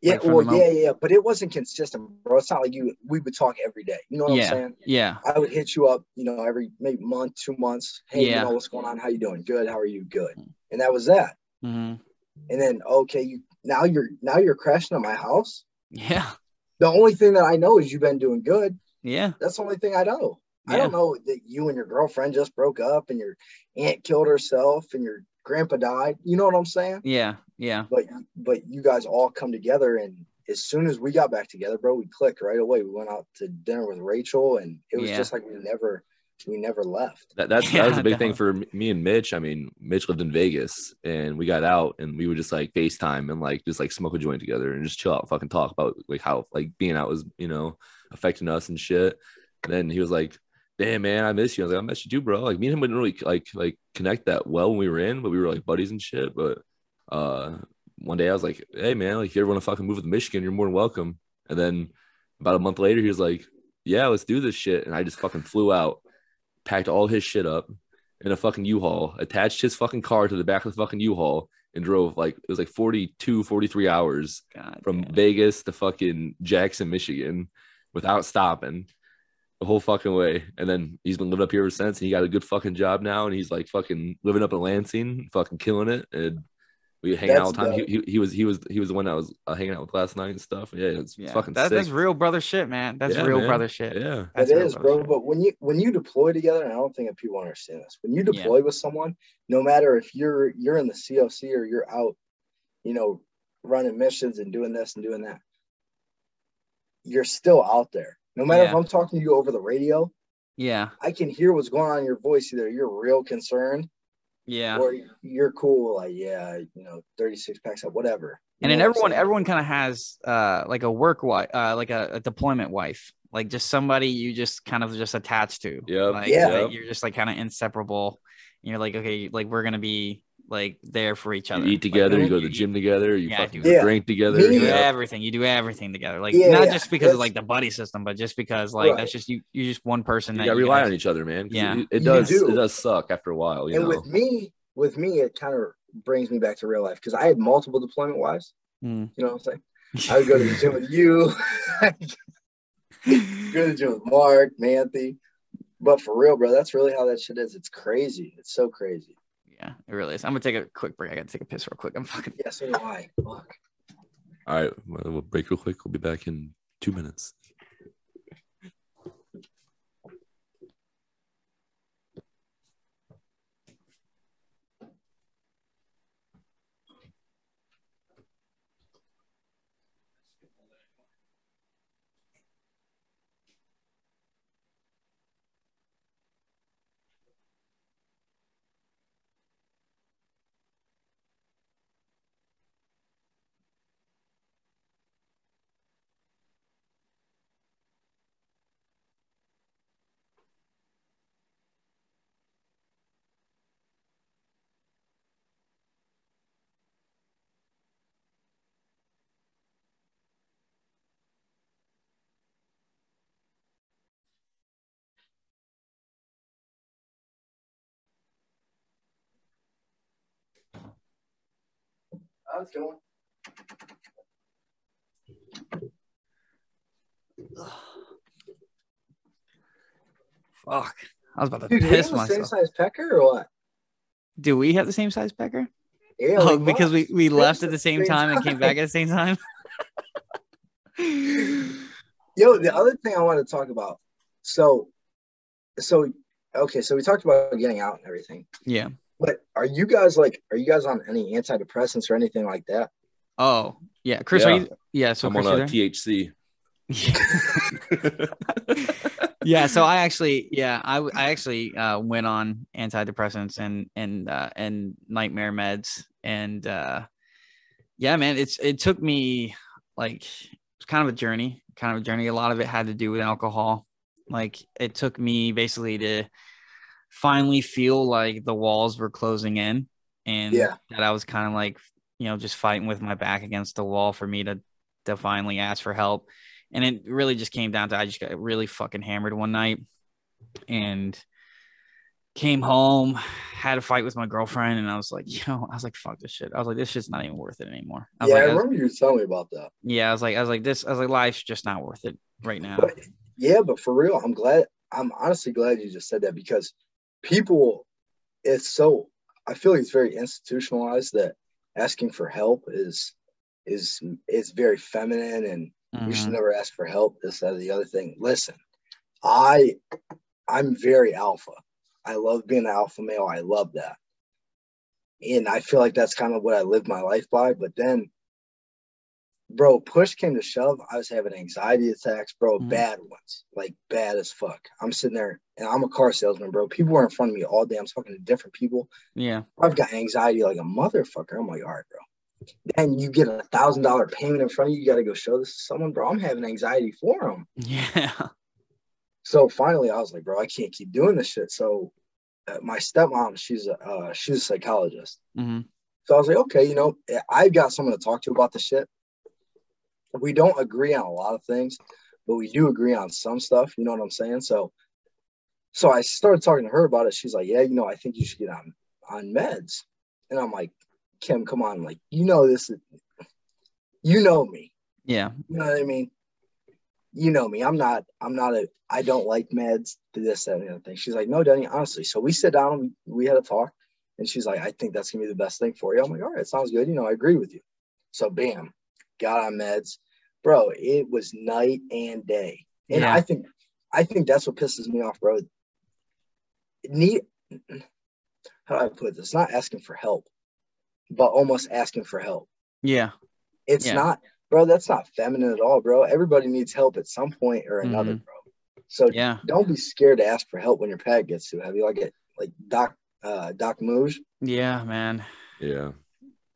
Yeah, Like, well, yeah, yeah, but it wasn't consistent, bro. It's not like you we would talk every day. You know what Yeah. I'm saying? Yeah. I would hit you up, you know, every maybe month, two months. Hey, Yeah. you know what's going on? How you doing? Good. How are you? Good. And that was that. hmm And then okay, you now you're now you're crashing at my house. Yeah. The only thing that I know is you've been doing good. Yeah. That's the only thing I know. I don't know that you and your girlfriend just broke up and your aunt killed herself and your grandpa died. You know what I'm saying? Yeah. Yeah. But but you guys all come together and as soon as we got back together, bro, we clicked right away. We went out to dinner with Rachel and it was Yeah. just like we never we never left. That, that's Yeah, that was a *laughs* big thing for me and Mitch. I mean, Mitch lived in Vegas, and we got out, and we would just like FaceTime and like just like smoke a joint together and just chill out, fucking talk about like how like being out was you know affecting us and shit. And then he was like, "Damn man, I miss you." I was like, "I miss you too, bro." Like me and him wouldn't really like like connect that well when we were in, but we were like buddies and shit. But uh, one day I was like, "Hey man, like if you ever want to fucking move to Michigan, you're more than welcome." And then about a month later, he was like, "Yeah, let's do this shit," and I just fucking flew out packed all his shit up in a fucking U-Haul, attached his fucking car to the back of the fucking U-Haul and drove like it was like 42 43 hours God. from. Vegas to fucking Jackson, Michigan without stopping the whole fucking way. And then he's been living up here ever since and he got a good fucking job now and he's like fucking living up in Lansing, fucking killing it. And we hang out all the time. He, he, he was he was he was the one that was uh, hanging out with last night and stuff. Yeah, it's Yeah. fucking That, sick. that's real brother shit, man. That's Yeah, real man. brother shit. yeah. That's it real is, brother bro. shit. But when you when you deploy together, and I don't think that people understand this. When you Yeah. deploy with someone, no matter if you're you're in the COC or you're out, you know, running missions and doing this and doing that, you're still out there. No matter if I'm talking to you over the radio, Yeah. I can hear what's going on in your voice. Either you're real concerned Yeah. or you're cool, like yeah, you know, 36 packs up, whatever. You and then everyone everyone kind of has uh like a work wife uh like a, a deployment wife like just somebody you just kind of just attached to Yep, like, Yeah. like, you're just like kind of inseparable and you're like okay like we're gonna be like there for each other You eat together, you you- go to the gym together, you Yeah, fucking. Yeah. drink together. Me- you do yeah. everything you do everything together like Yeah, not yeah, just because of like the buddy system but just because like Right. that's just you you're just one person You that gotta you rely guys- on each other, man. Yeah. it, it does. do. It does suck after a while. You and know. with me, with me, it kind of brings me back to real life because I had multiple deployment wives. Mm. You know what I'm saying? I would go to the gym with you, *laughs* go to the gym with Mark, Manthe. But for real, bro, that's really how that shit is. It's crazy. It's so crazy. Yeah it really is i'm gonna take a quick break i gotta take a piss real quick i'm fucking Yeah, so do I. Fuck. All right, well, we'll break real quick. We'll be back in two minutes. How's it going? fuck i was about to Dude, do we piss have the same size pecker or what? do we have the same size pecker Yeah, Oh, we *laughs* because we, we left at the same same time and came back at the same time. *laughs* Yo, the other thing I want to talk about. So, so okay, so we talked about getting out and everything. yeah. But are you guys like, are you guys on any antidepressants or anything like that? Oh, yeah. Chris, Yeah. are you? Yeah. So I'm Chris, on a there? THC. *laughs* yeah. So I actually, yeah, I, I actually uh, went on antidepressants and and uh, and nightmare meds, and uh, yeah, man, it's it took me like it's kind of a journey kind of a journey. A lot of it had to do with alcohol. Like it took me basically to finally feel like the walls were closing in and Yeah. that I was kind of like, you know, just fighting with my back against the wall for me to to finally ask for help. And it really just came down to I just got really fucking hammered one night and came home, had a fight with my girlfriend, and I was like, *laughs* you know, I was like, fuck this shit. I was like, this shit's not even worth it anymore. I was yeah, like, I I was- remember you telling me about that. yeah, I was like, I was like, this, I was like, life's just not worth it right now. But yeah, but for real, I'm glad. I'm honestly glad you just said that because people, it's so. I feel like it's very institutionalized that asking for help is is is very feminine and you should Mhm. never ask for help. This, that, or the other thing. Listen, I I'm very alpha. I love being an alpha male. I love that. And I feel like that's kind of what I live my life by. But then, bro, push came to shove. I was having anxiety attacks, bro, Mhm. bad ones, like bad as fuck. I'm sitting there and I'm a car salesman, bro. People are in front of me all day. I'm talking to different people. Yeah, I've got anxiety like a motherfucker. I'm like, all right, bro. Then you get a thousand dollar payment in front of you. You got to go show this to someone, bro. I'm having anxiety for them. yeah, *laughs* So finally, I was like, bro, I can't keep doing this shit. So uh, my stepmom, she's a uh, she's a psychologist. hmm So I was like, okay, you know, I've got someone to talk to about this shit. We don't agree on a lot of things, but we do agree on some stuff. You know what I'm saying? So, so I started talking to her about it. She's like, yeah, you know, I think you should get on on meds. And I'm like, Kim, come on, like, you know this, is, you know me. yeah, You know what I mean? You know me. I'm not. I'm not a. I don't like meds. This that, and the other thing. She's like, no, Danny. Honestly. So we sit down. We we had a talk, and she's like, I think that's gonna be the best thing for you. I'm like, all right, sounds good. You know, I agree with you. So bam, got on meds, bro. It was night and day, and Yeah. I think, I think that's what pisses me off, bro. Need. How do I put this? Not asking for help, but almost asking for help. yeah, It's Yeah. not, bro. That's not feminine at all, bro. Everybody needs help at some point or another, bro. So yeah. don't be scared to ask for help when your pad gets too heavy. Like it, like Doc, uh, Doc Mooj, Yeah, man. Yeah.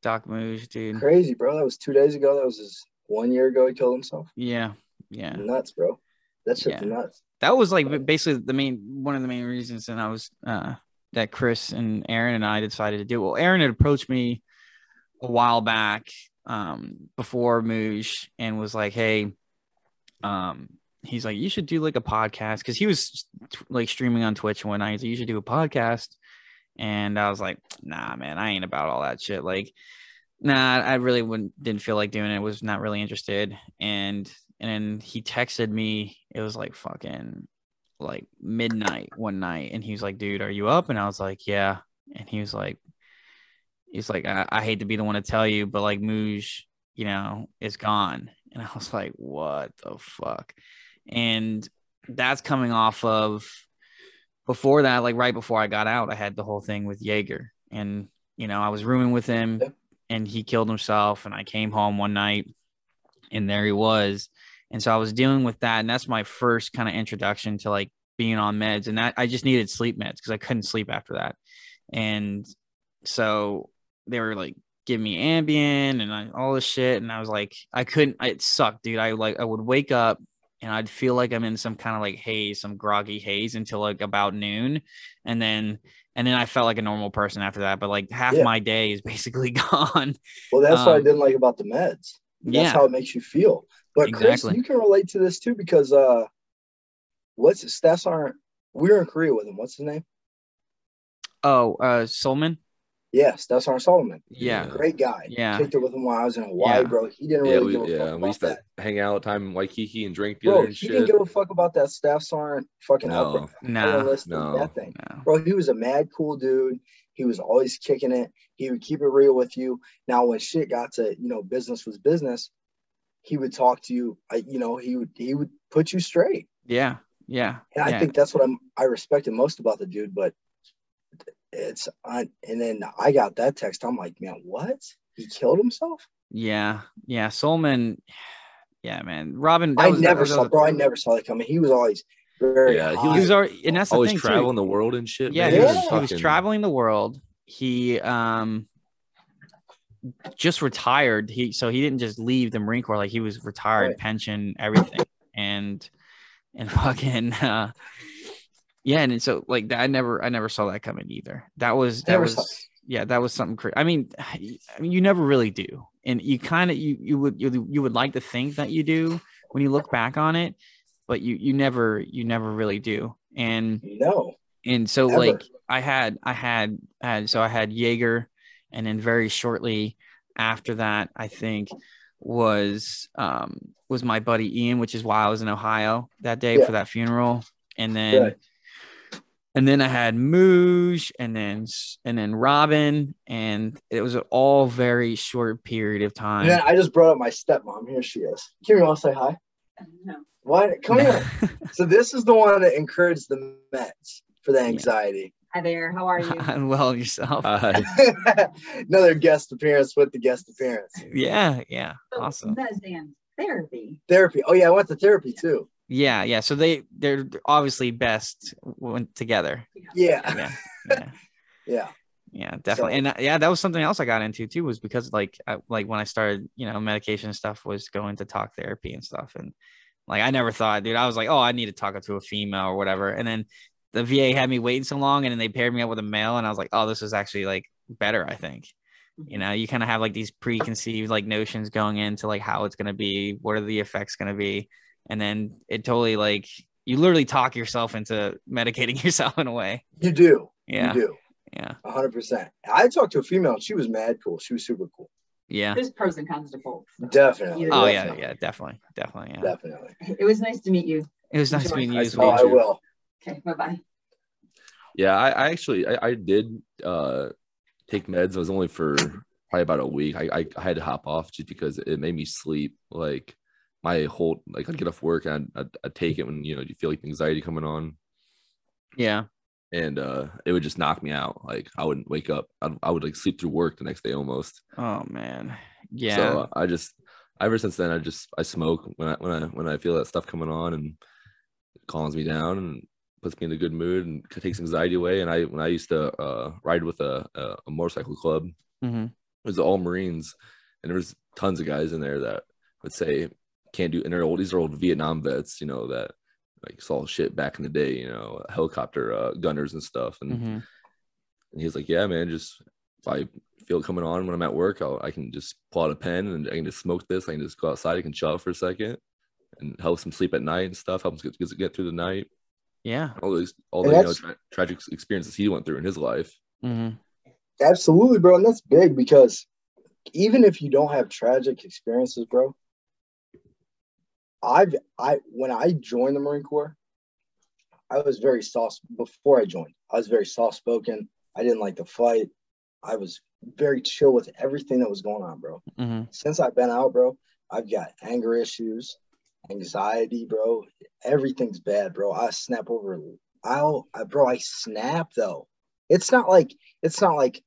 Doc Moose, dude. crazy, bro. That was two days ago. That was his one year ago. He killed himself. Yeah, yeah. Nuts, bro. That's shit's Yeah. nuts. That was like basically the main one of the main reasons and I was uh that Chris and Aaron and I decided to do. Well, Aaron had approached me a while back um before Moosh and was like, "Hey, um he's like, you should do like a podcast because he was like streaming on Twitch and whatnot. He's like, you should do a podcast. And I was like, nah, man, I ain't about all that shit. Like, nah, I really wouldn't didn't feel like doing it. Was not really interested. And and then he texted me. It was like fucking like midnight one night, and he was like, dude, are you up? And I was like, yeah. And he was like, he's like, I, I hate to be the one to tell you, but like Mooj, you know, is gone. And I was like, what the fuck? And that's coming off of before that, like right before I got out, I had the whole thing with Jaeger. And, you know, I was rooming with him and he killed himself. And I came home one night and there he was. And so I was dealing with that. And that's my first kind of introduction to like being on meds. And that I just needed sleep meds because I couldn't sleep after that. And so they were like giving me Ambien and I, all this shit. And I was like, I couldn't, it sucked, dude. I like, I would wake up and I'd feel like I'm in some kind of like haze, some groggy haze until like about noon. And then, and then I felt like a normal person after that. But like half Yeah. my day is basically *laughs* gone. Well, that's what I Um, didn't like about the meds. That's yeah. how it makes you feel. But Chris, you can relate to this too because uh, what's his stats aren't. We were in Korea with him. What's his name? Oh, uh, Solomon. Yes, that's our Solomon. Yeah. Great guy. Yeah. Kicked it with him while I was in Hawaii, Yeah. bro. He didn't Yeah, really we give a yeah fuck we used to that. hang out all the time in Waikiki and drink together Bro, and he didn't give a fuck about that staff sergeant fucking No, outbreak. Nah, List no, that thing. no. Bro, he was a mad cool dude. He was always kicking it. He would keep it real with you. Now, when shit got to you know business was business, he would talk to you. I, you know, he would he would put you straight. Yeah. Yeah. And yeah. I think that's what I'm I respected most about the dude. But it's on. And then I got that text. I'm like, man, what? He killed himself? Yeah, yeah. Solomon, yeah, man. Robin, that I was, that never was- saw, was- bro. I never saw that coming. He was always very. Yeah, he high. He was already, and that's the always thing traveling too. the world and shit. Yeah, man. he was, he was traveling the world. He um just retired. He so he didn't just leave the Marine Corps like he was retired, Right. pension, everything. and and *laughs* fucking uh, yeah, and and so like that, I never I never saw that coming either. That was that Never was yeah, that was something crazy. I mean, I mean, you never really do, and you kind of you you would you, you would like to think that you do when you look back on it, but you you never you never really do. And No. and so Ever. like I had I had I had so I had Jaeger, and then very shortly after that, I think was um was my buddy Ian, which is why I was in Ohio that day Yeah. for that funeral, and then Right. and then I had Moosh, and then and then Robin, and it was an all very short period of time. And then I just brought up my stepmom. Here she is. Kimmy, want to say hi? No. What? Come here. *laughs* So this is the one that encouraged the Mets for the anxiety. Hi there. How are you? I'm *laughs* well yourself. Hi. *laughs* Another guest appearance with the guest appearance. yeah, yeah, So, awesome. Mez and therapy. Therapy. Oh yeah, I went to therapy too. Yeah, yeah. So they they're obviously best when together. Yeah. Yeah, yeah, *laughs* Yeah. yeah, definitely. So- and uh, yeah, that was something else I got into too. Was because like I, like when I started, you know, medication and stuff was going to talk therapy and stuff, and like I never thought, dude, I was like, oh, I need to talk to a female or whatever, and then the VA had me waiting so long, and then they paired me up with a male, and I was like, oh, this is actually like better, I think. Mm-hmm. You know, you kind of have like these preconceived like notions going into like how it's gonna be, what are the effects gonna be, and then it totally like you literally talk yourself into medicating *laughs* yourself in a way. You do. Yeah, You do. yeah, hundred percent. I talked to a female she was mad cool. She was super cool. yeah. There's pros and cons to both. so. Definitely. Oh yeah, definitely, yeah, definitely, definitely. Yeah, Definitely. It was nice to meet you. it was nice Enjoy. meeting you Nice as Oh, well. I will. Okay. Bye bye. Yeah, I, I actually I, I did uh take meds. It was only for probably about a week. I, I I had to hop off just because it made me sleep. Like my whole like I'd get off work and I'd, I'd, I'd take it when you know you feel like anxiety coming on, Yeah, and uh it would just knock me out. Like I wouldn't wake up. I'd, I would like sleep through work the next day almost. Oh man. Yeah. So uh, I just ever since then I just I smoke when I when I when I feel that stuff coming on and it calms me down and puts me in a good mood and takes anxiety away. And I when I used to uh, ride with a, a a motorcycle club, Mhm. it was all Marines, and there was tons of guys in there that would say can't do. And they're old. These are old Vietnam vets, you know that like saw shit back in the day, you know, helicopter uh, gunners and stuff. And Mhm. and he was like, "Yeah, man, just if I feel coming on when I'm at work, I'll, I can just pull out a pen and I can just smoke this. I can just go outside. I can chill out for a second and helps him sleep at night and stuff. Helps get, get through the night. Yeah. All these, all the you know, tra- tragic experiences he went through in his life. Mhm. Absolutely, bro. And that's big because even if you don't have tragic experiences, bro, I've I when I joined the Marine Corps, I was very soft before I joined. I was very soft spoken. I didn't like to fight. I was very chill with everything that was going on, bro. Mhm. Since I've been out, bro, I've got anger issues, anxiety, bro. Everything's bad, bro. I snap over. I'll, I, bro, I snap though. It's not like it's not like,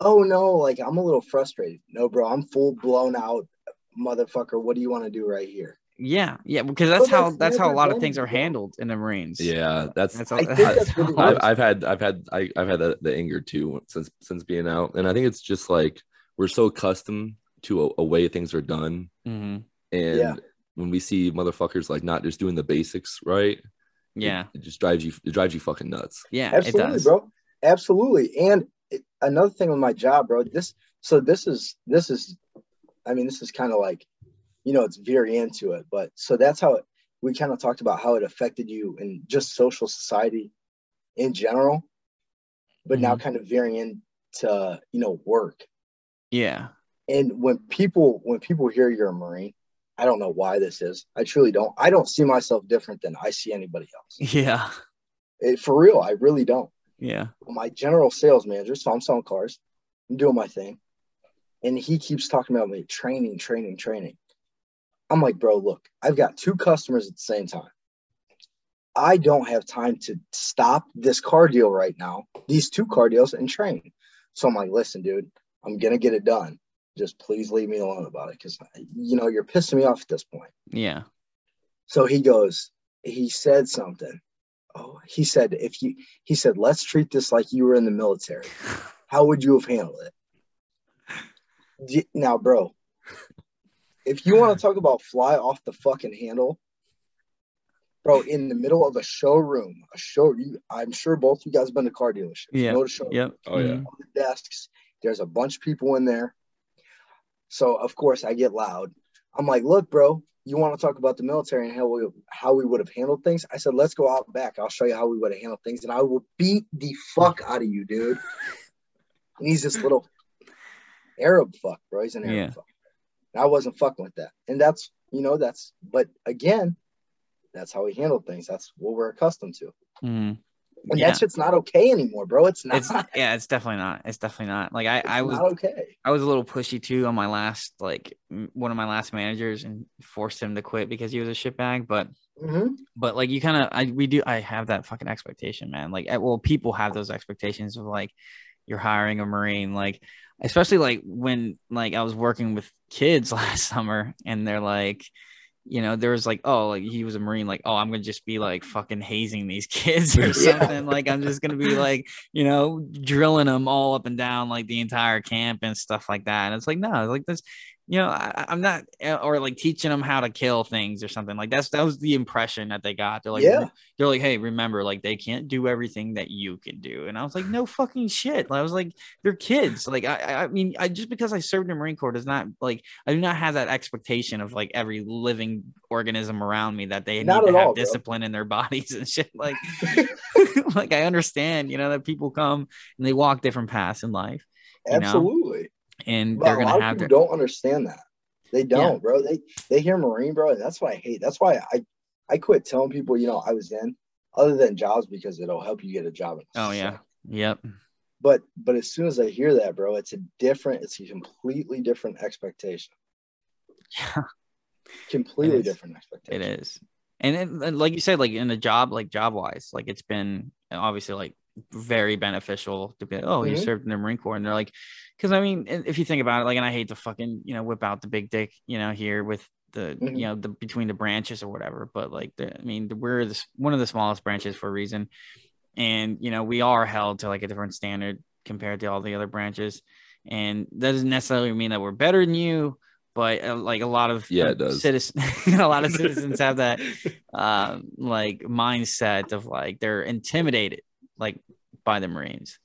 oh no, like I'm a little frustrated. No, bro, I'm full blown out, motherfucker. What do you want to do right here? Yeah. Yeah. Because that's how that's that's how a lot of been, things are handled in the Marines. Yeah, that's That's I all, think that's how what it a *laughs* lot I've, I've had I've had I, I've had the, the anger too since since being out, and I think it's just like we're so accustomed to a, a way things are done, Mhm. and Yeah. When we see motherfuckers like not just doing the basics right, Yeah. it, just drives you it drives you fucking nuts. Yeah. It Absolutely, does. bro. Absolutely. And it, another thing with my job, bro. This so this is this is, I mean, this is kind of like, you know, it's very into it. But so that's how it, we kind of talked about how it affected you in just social society in general, but now mm-hmm. kind of veering into you know work. Yeah. And when people when people hear you're a Marine, I don't know why this is. I truly don't. I don't see myself different than I see anybody else. Yeah. It, for real, I really don't. Yeah. my general sales manager, so I'm selling cars, I'm doing my thing. And he keeps talking about me training, training, training. I'm like, bro, look, I've got two customers at the same time. I don't have time to stop this car deal right now, these two car deals, and train. So I'm like, listen, dude, I'm gonna get it done. Just please leave me alone about it because you know you're pissing me off at this point. Yeah. So he goes, he said something. Oh, he said, if you, he said, let's treat this like you were in the military. *laughs* How would you have handled it? Now, bro, if you want to talk about fly off the fucking handle, bro, in the middle of a showroom, a show. You, I'm sure both you guys have been to car dealerships. You Yeah. know the showroom. Yep. Oh, yeah. All the desks. There's a bunch of people in there. So of course I get loud. I'm like, look, bro, you want to talk about the military and how we how we would have handled things? I said, let's go out back. I'll show you how we would have handled things, and I will beat the fuck out of you, dude. And he's this little Arab fuck, bro. He's an Arab Yeah. fuck. And I wasn't fucking with that. And that's you know, that's but again, that's how we handle things. That's what we're accustomed to. Mhm. And Yeah. that shit's not okay anymore, bro. It's not. It's yeah, it's definitely not. It's definitely not. Like I, I was not okay. I was a little pushy too on my last like one of my last managers and forced him to quit because he was a shitbag. But hmm but like you kind of I we do I have that fucking expectation, man. Like well, people have those expectations of like you're hiring a marine, like especially like when like I was working with kids *laughs* last summer and they're like. You know, there was like, oh, like he was a marine, like, oh, I'm gonna just be like fucking hazing these *laughs* kids or Yeah. something. Like, I'm just gonna be like, you know, drilling them all up and down like the entire camp and stuff like that. And it's like, no, like this, you know, I, I'm not, uh, or like teaching them how to kill things or something like that's that was the impression that they got. They're like, Yeah. they're like, hey, remember, like they can't do everything that you can do. And I was like, no fucking shit. I was like, they're kids. Like, I, I- mean, I just because I served in the Marine Corps does not like I do not have that expectation of like every living organism around me that they Not need to have all, bro. discipline in their *laughs* bodies and shit. Like, *laughs* *laughs* like I understand, you know, that people come and they walk different paths in life, you know, Absolutely. And But they're gonna of have people their don't understand that. They don't, bro. They they hear Marine, bro, and that's why I hate. That's why I I quit telling people, you know, I was in other than jobs because it'll help you get a job. Oh yeah, yep, But but as soon as I hear that, bro, it's a different, it's a completely different expectation. yeah. Completely different It expectation. is. And, it, and like you said, like in a job, like job wise, like it's been obviously like very beneficial to be, like, oh, you Mhm. served in the Marine Corps. And they're like, because I mean, if you think about it, like, and I hate to fucking, you know, whip out the big dick, you know, here with the, Mhm. you know, the between the branches or whatever. But like, the, I mean, we're this one of the smallest branches for a reason. And, you know, we are held to like a different standard compared to all the other branches. And that doesn't necessarily mean that we're better than you, but uh, like a lot of Yeah, it does. Citizens, *laughs* a lot of *laughs* citizens have that um, like mindset of like they're intimidated like by the Marines.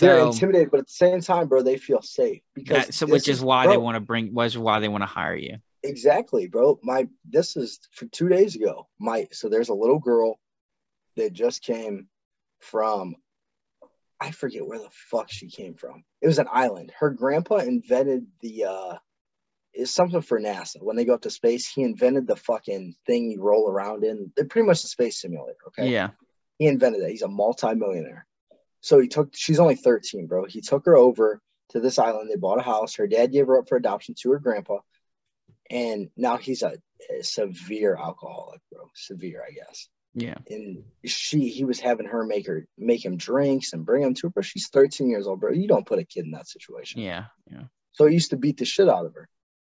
They're So, intimidated, but at the same time, bro, they feel safe because that, so which is why they want to bring was why they want to hire you. Exactly, bro. My this is for two days ago. My so there's a little girl that just came from I forget where the fuck she came from. It was an island. Her grandpa invented the uh it's something for NASA. When they go up to space, he invented the fucking thing you roll around in. They're pretty much a space simulator, okay? Yeah. He invented it. He's a multimillionaire. So he took she's only 13, bro. He took her over to this island. They bought a house. Her dad gave her up for adoption to her grandpa. And now he's a, a severe alcoholic, bro. Severe, I guess. Yeah. And she he was having her make her make him drinks and bring him to her. But she's 13 years old, bro. You don't put a kid in that situation. Yeah. Yeah. So he used to beat the shit out of her.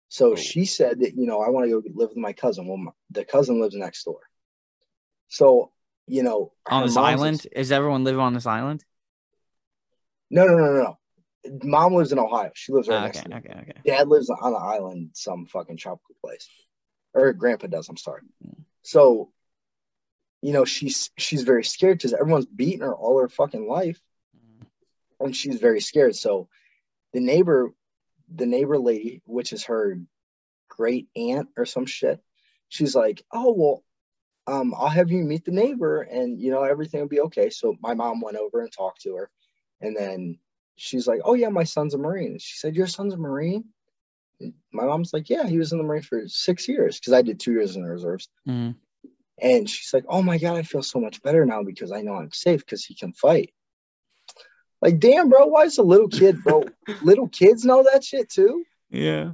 So Oh. she said that, you know, I want to go live with my cousin. Well, my, the cousin lives next door. So, you know, On this island, is everyone living on this island? No, no, no, no, no. Mom lives in Ohio. She lives right Ah, next okay. to me. Okay. Okay. Dad lives on an island, some fucking tropical place, or grandpa does. I'm sorry. Mm. So, you know, she's she's very scared because everyone's beating her all her fucking life, and she's very scared. So, the neighbor, the neighbor lady, which is her great aunt or some shit, she's like, "Oh well, um, I'll have you meet the neighbor, and you know everything will be okay." So my mom went over and talked to her, and then she's like, "Oh yeah, my son's a Marine." And she said, "Your son's a Marine?" And my mom's like, "Yeah, he was in the Marine for six years because I did two years in the reserves." Mhm. And she's like, "Oh my god, I feel so much better now because I know I'm safe because he can fight." Like, damn, bro, why is a little kid, bro? *laughs* little kids know that shit too. Yeah.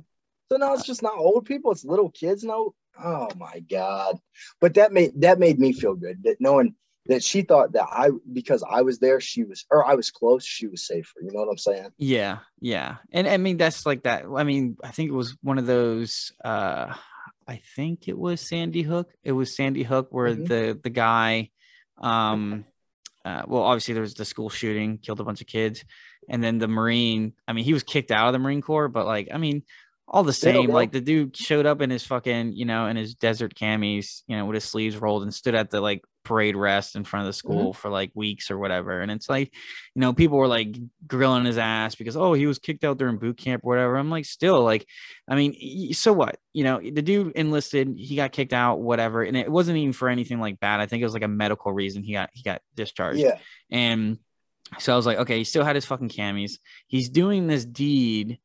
So now it's just not old people; it's little kids know. Oh my god! But that made that made me feel good that knowing that she thought that I because I was there, she was or I was close, she was safer. You know what I'm saying? Yeah, yeah. And I mean that's like that. I mean, I think it was one of those uh I think it was Sandy Hook. It was Sandy Hook where Mhm. the the guy um uh, well obviously there was the school shooting, killed a bunch of kids. And then the Marine, I mean, he was kicked out of the Marine Corps, but like I mean, all the same. like the dude showed up in his fucking, you know, in his desert camis, you know, with his sleeves rolled and stood at the like parade rest in front of the Mm-hmm. school for like weeks or whatever. And it's like, you know, people were like grilling his ass because oh, he was kicked out during boot camp or whatever. I'm like, still like, I mean, so what? You know, the dude enlisted, he got kicked out, whatever, and it wasn't even for anything like bad. I think it was like a medical reason he got he got discharged. Yeah. And so I was like, okay, he still had his fucking camis. He's doing this deed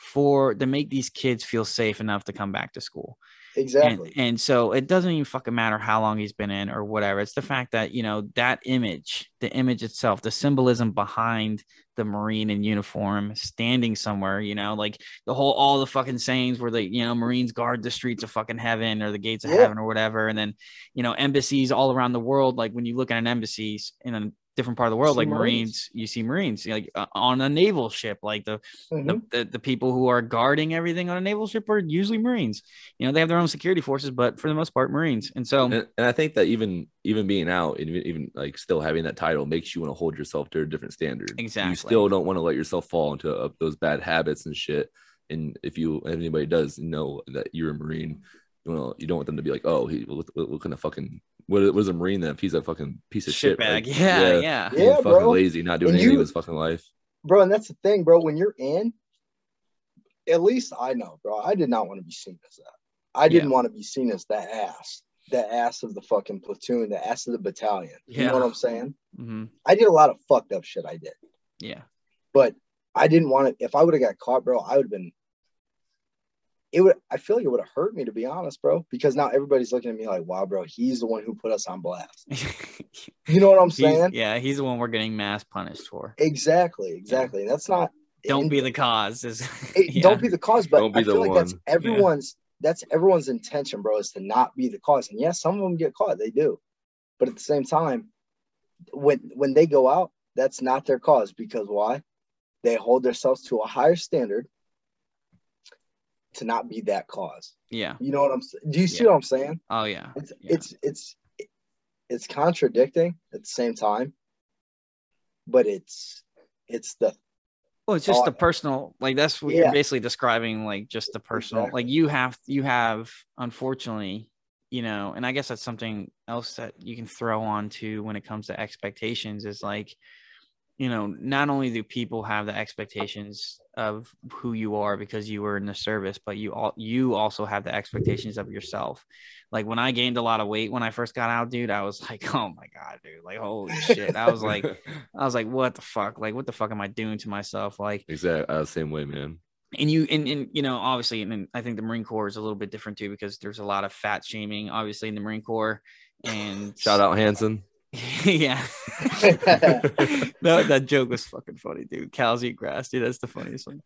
for to make these kids feel safe enough to come back to school. Exactly. And, and so it doesn't even fucking matter how long he's been in or whatever. It's the fact that, you know, that image, the image itself, the symbolism behind the Marine in uniform standing somewhere, you know, like the whole, all the fucking sayings where the, you know, Marines guard the streets of fucking heaven or the gates of Yeah. heaven or whatever. And then, you know, embassies all around the world, like when you look at an embassy in a different part of the world, like Marines. Marines, you see Marines like uh, on a naval ship, like the Mhm. the, the, the people who are guarding everything on a naval ship are usually Marines. You know, they have their own security forces, but for the most part, Marines. And so, and, and I think that even even being out even, even like still having that title makes you want to hold yourself to a different standard. Exactly. You still don't want to let yourself fall into uh, those bad habits and shit. And if you if anybody does know that you're a Marine, you know you don't want them to be like, oh, he what, what, what kind of fucking what, what is a Marine then? If he's a fucking piece of shit, shitbag. like, *laughs* yeah, yeah, being Yeah, fucking bro. lazy, not doing And anything you- with his fucking life. bro. And that's the thing, bro. When you're in, at least I know, bro. I did not want to be seen as that. I didn't want to be seen as that ass, the ass of the fucking platoon, the ass of the battalion. You know what I'm saying? hmm I did a lot of fucked up shit. I did, yeah, but I didn't want to. If I would have got caught, bro, I would have been. It would. I feel like it would have hurt me to be honest, bro. Because now everybody's looking at me like, "Wow, bro, he's the one who put us on blast." *laughs* You know what I'm He's- saying? yeah. He's the one we're getting mass punished for. Exactly, exactly. That's not. Don't and be the cause. Is *laughs* it- yeah. Don't be the cause, but Don't be I feel the like that's one. everyone's. That's everyone's intention, bro, is to not be the cause. And yes, some of them get caught. They do, but at the same time, when when they go out, that's not their cause because why? They hold themselves to a higher standard to not be that cause. Yeah. You know what I'm saying? Do you see Yeah. what I'm saying? Oh yeah. It's Yeah. it's it's it's contradicting at the same time, but it's it's the Well, it's just the personal, like that's what yeah. you're basically describing, like just the personal, Exactly. like you have, you have, unfortunately, you know, and I guess that's something else that you can throw on to when it comes to expectations is like, you know, not only do people have the expectations of who you are because you were in the service, but you all you also have the expectations of yourself. Like when I gained a lot of weight when I first got out, dude, I was *laughs* like, oh my god, dude, like holy shit. I was like, *laughs* I was like, what the fuck? Like, what the fuck am I doing to myself? Like, exactly uh, same way, man. and you and, and you know, obviously, and then I think the Marine Corps is a little bit different too because there's a lot of fat shaming, obviously, in the Marine Corps. And Shout out Hanson. *laughs* yeah. *laughs* that, that joke was fucking funny, dude. Cows eat grass, dude. That's the funniest one.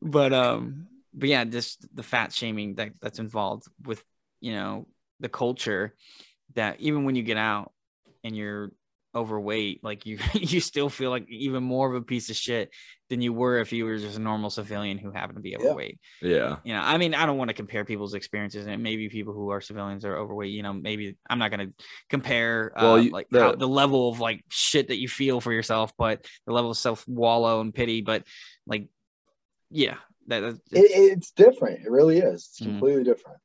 But um, but yeah, just the fat shaming that that's involved with you know the culture that even when you get out and you're overweight, like you *laughs* you still feel like even more of a piece of shit than you were if you were just a normal civilian who happened to be Yeah. overweight Yeah. you know i mean i don't want to compare people's experiences and maybe people who are civilians are overweight you know maybe i'm not going to compare uh, you- like the- how, the level of like shit that you feel for yourself but the level of self wallow and pity but like yeah that it, it's different. It really is. It's Mhm. completely different.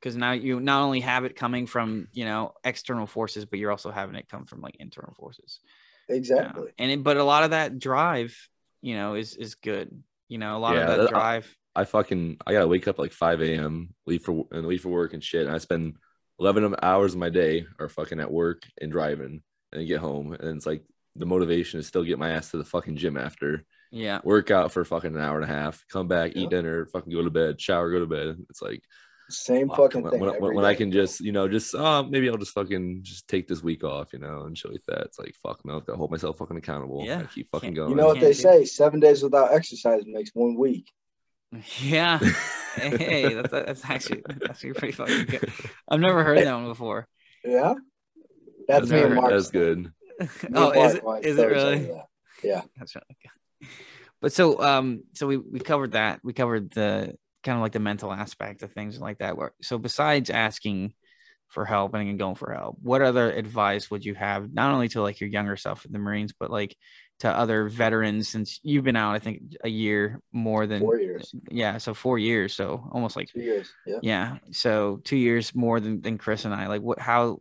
Because now you not only have it coming from you know external forces but you're also having it come from like internal forces Yeah. Exactly. and it, but a lot of that drive you know is is good you know a lot Yeah, of that that- drive I fucking I gotta wake up like 5 a.m. leave for and leave for work and shit. And I spend 11 hours of my day are fucking at work and driving and get home. And it's like the motivation is still get my ass to the fucking gym after yeah work out for fucking an hour and a half, come back, Yeah. eat dinner, fucking go to bed, shower, go to bed. It's like Same fuck, fucking when, thing. when, every when I can just you know just oh maybe I'll just fucking just take this week off, you know, and shit like that. It's like fuck no, I've got to hold myself fucking accountable. Yeah. I keep fucking Can't- going. You know what they say? Seven days without exercise makes one week. *laughs* yeah hey that's, that's actually that's actually pretty fucking good i've never heard that one before Yeah, that's I've me never and Mark. That's good. *laughs* Me and oh is Mark it like is it throw each other really that. Yeah. That's right. But so um so we we covered that. We covered the kind of like the mental aspect of things like that. So besides asking for help and going for help, what other advice would you have not only to like your younger self in the Marines, but like to other veterans since you've been out? I think a year more than Four years, yeah, so four years, so almost like two years. Yeah. yeah, so two years more than than Chris and I. Like, what? How?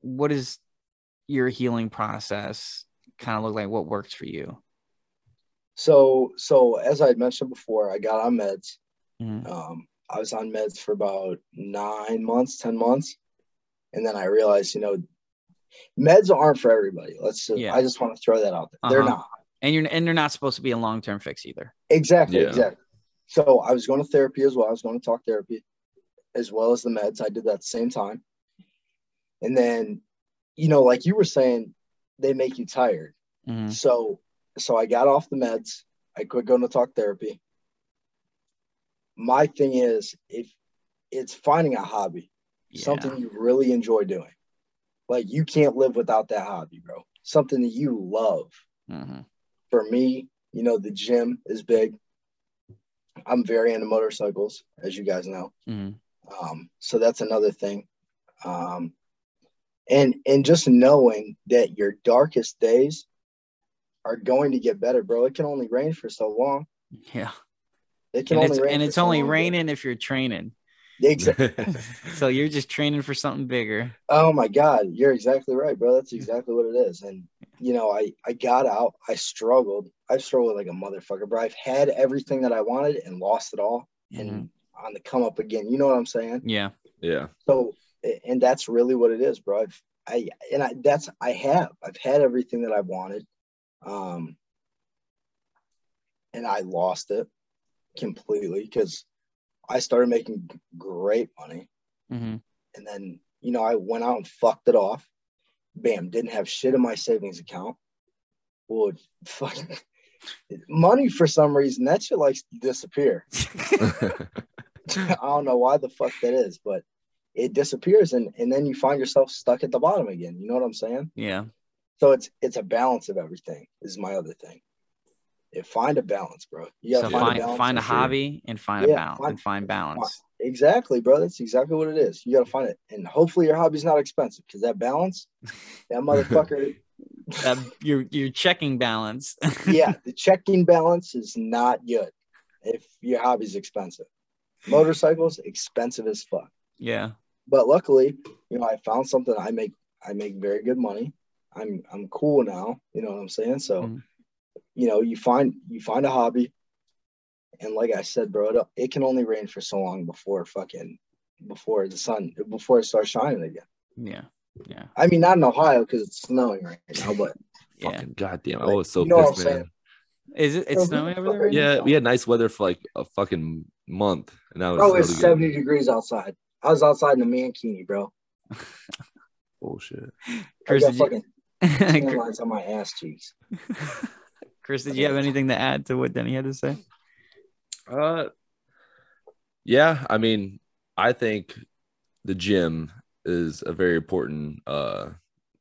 What is your healing process kind of look like? What works for you? So, so as I mentioned before, I got on meds. Mhm. Um, I was on meds for about nine months, ten months, and then I realized, you know, meds aren't for everybody. Let's. Just, Yeah. I just want to throw that out there. They're Uh-huh. not. And you're and they're not supposed to be a long term fix either. Exactly, Yeah. exactly. So I was going to therapy as well. I was going to talk therapy as well as the meds. I did that at the same time. And then, you know, like you were saying, they make you tired. Mhm. So so I got off the meds. I quit going to talk therapy. My thing is if it's finding a hobby, Yeah. something you really enjoy doing. Like you can't live without that hobby, bro. Something that you love Mhm. for me, you know, the gym is big. I'm very into motorcycles, as you guys know. Mhm. Um, so that's another thing. Um, and and just knowing that your darkest days are going to get better, bro. It can only rain for so long. Yeah. It can And only it's, rain and it's only long, bro. raining if you're training. Exactly. *laughs* So you're just training for something bigger. Oh my God, you're exactly right, bro. That's exactly what it is. And you know, I I got out. I struggled. I've struggled like a motherfucker, bro. I've had everything that I wanted and lost it all, and Mhm. on the come up again. You know what I'm saying? Yeah. yeah. So, and that's really what it is, bro. I've, I and I that's I have. I've had everything that I wanted, um, and I lost it completely because I started making great money, hmm and then you know I went out and fucked it off. Bam! Didn't have shit in my savings account. Well, fucking money for some reason that shit likes to disappear. *laughs* I don't know why the fuck that is, but it disappears and and then you find yourself stuck at the bottom again. You know what I'm saying? Yeah. So it's it's a balance of everything. Is my other thing. Yeah, find a balance, bro. You So gotta find balance find a sure. hobby and find a balance find- and find balance. Exactly, bro. That's exactly what it is. You gotta find it, and hopefully your hobby's not expensive because that balance, *laughs* that motherfucker. That your your checking balance. *laughs* yeah, the *laughs* checking balance is not good if your hobby's expensive. Motorcycles expensive as fuck. yeah. but luckily, you know, I found something I make I make very good money. I'm I'm cool now, you know what I'm saying? So, Mhm. You know, you find you find a hobby and like I said, bro, it, it can only rain for so long before fucking before the sun before it starts shining again. Yeah. Yeah. I mean, not in Ohio because it's snowing right now, *laughs* but *laughs* Yeah. Fucking goddamn. I Like, oh, was so you know what pissed, I'm saying? Is it it's So who snowing over there? right you? now? Yeah, we had nice weather for like a fucking month. And now bro, it's it's really 70 degrees outside. I was outside in a mankini, bro. *laughs* bullshit. Chris, I got fucking you, lines on my ass cheeks. Chris, did you have anything to add to what Denny had to say? Uh, yeah. I mean, I think the gym is a very important uh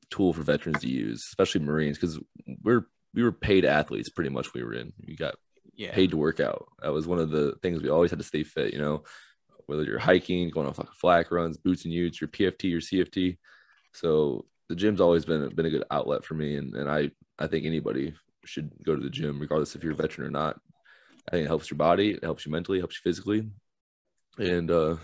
tool for veterans to use, especially Marines, because we're we were paid athletes pretty much. We were in. We got Yeah. paid to work out. That was one of the things we always had to stay fit. You know, whether you're hiking, going on fucking flat runs, boots and utes, your PFT, your CFT. So the gym's always been been a good outlet for me, and and I I think anybody should go to the gym, regardless if you're a veteran or not. I think it helps your body, it helps you mentally, it helps you physically, and uh,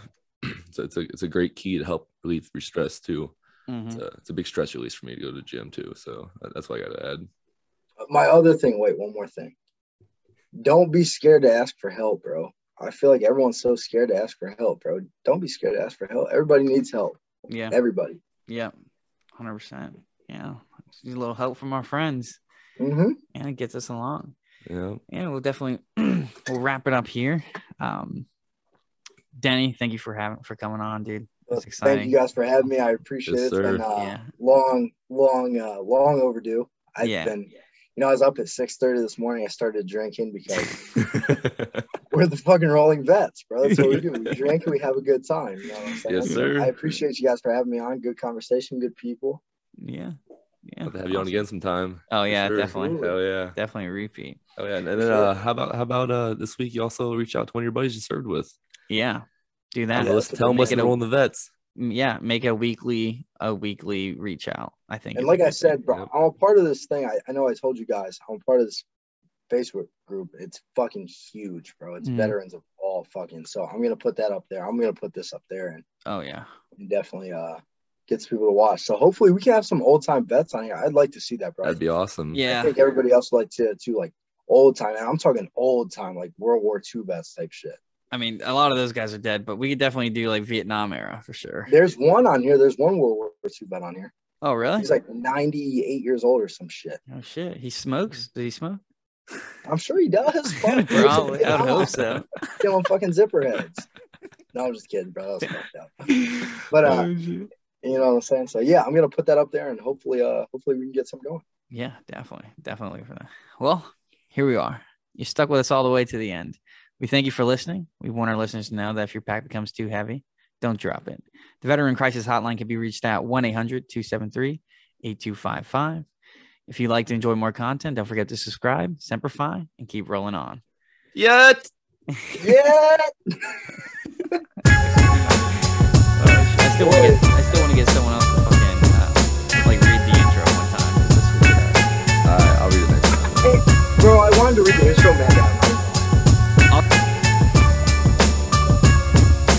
*clears throat* so it's a it's a great key to help relieve your stress too. Mhm. It's a, it's a big stress release for me to go to the gym too. So that's what I got to add. my other thing, wait, one more thing. Don't be scared to ask for help, bro. I feel like everyone's so scared to ask for help, bro. Don't be scared to ask for help. Everybody needs help. Yeah. Everybody. Yeah. Hundred percent. Yeah. Just need a little help from our friends. Mm-hmm. And it gets us along. Yeah. And we'll definitely *clears throat* we'll wrap it up here. Um Denny, thank you for having for coming on, dude. That's Thank you guys for having me. I appreciate Yes, it. It's been sir. uh, Yeah. long, long, uh, long overdue. I've Yeah. been, you know, I was up at six thirty this morning. I started drinking because *laughs* we're the fucking rolling vets, bro. That's what we do. We *laughs* drink and we have a good time. You know what I'm saying? Yes, sir. I appreciate you guys for having me on. Good conversation, good people. Yeah. Yeah. Have to have you on again sometime. Oh yeah, sure. definitely. Hell yeah. Definitely a repeat. Oh yeah. And then uh, how about how about uh this week you also reach out to one of your buddies you served with? Yeah. Do Tell that. them, listen, tell them Make listen it to a- the vets. mm, yeah, make a weekly a weekly reach out. I think. And like I said, bro, Yep. I'm a part of this thing. I, I know I told you guys, I'm part of this Facebook group. It's fucking huge, bro. It's Mhm. veterans of all fucking. So I'm gonna put that up there. I'm gonna put this up there and, Oh yeah. and definitely uh gets people to watch. So hopefully we can have some old time vets on here. I'd like to see that, bro. That'd be awesome. Yeah. I think everybody else would like to too, like old time. And I'm talking old time, like World War II vets type shit. I mean, a lot of those guys are dead, but we could definitely do like Vietnam era for sure. There's one on here. There's one World War II vet on here. Oh really? He's like 98 years old or some shit. Oh shit. He smokes. Did he smoke? I'm sure he does. *laughs* Fuck, Probably. I would *laughs* hope so. Killing fucking zipper heads. No, I'm just kidding, bro. That was fucked up. *laughs* But uh, Oh, shit. You know what I'm saying? So yeah, I'm gonna put that up there and hopefully uh hopefully we can get some going. Yeah, definitely. Definitely for that. Well, here we are. You stuck with us all the way to the end. We thank you for listening. We want our listeners to know that if your pack becomes too heavy, don't drop it. The Veteran Crisis Hotline can be reached at 1 800 273 8255. If you'd like to enjoy more content, don't forget to subscribe, Semper Fi, and keep rolling on. Yet. *laughs* Yeah. *laughs* still want to get. I still want to get someone else to fucking uh, like read the intro one time. Just, uh, I'll read the next one. Hey, bro, I wanted to read the intro, man.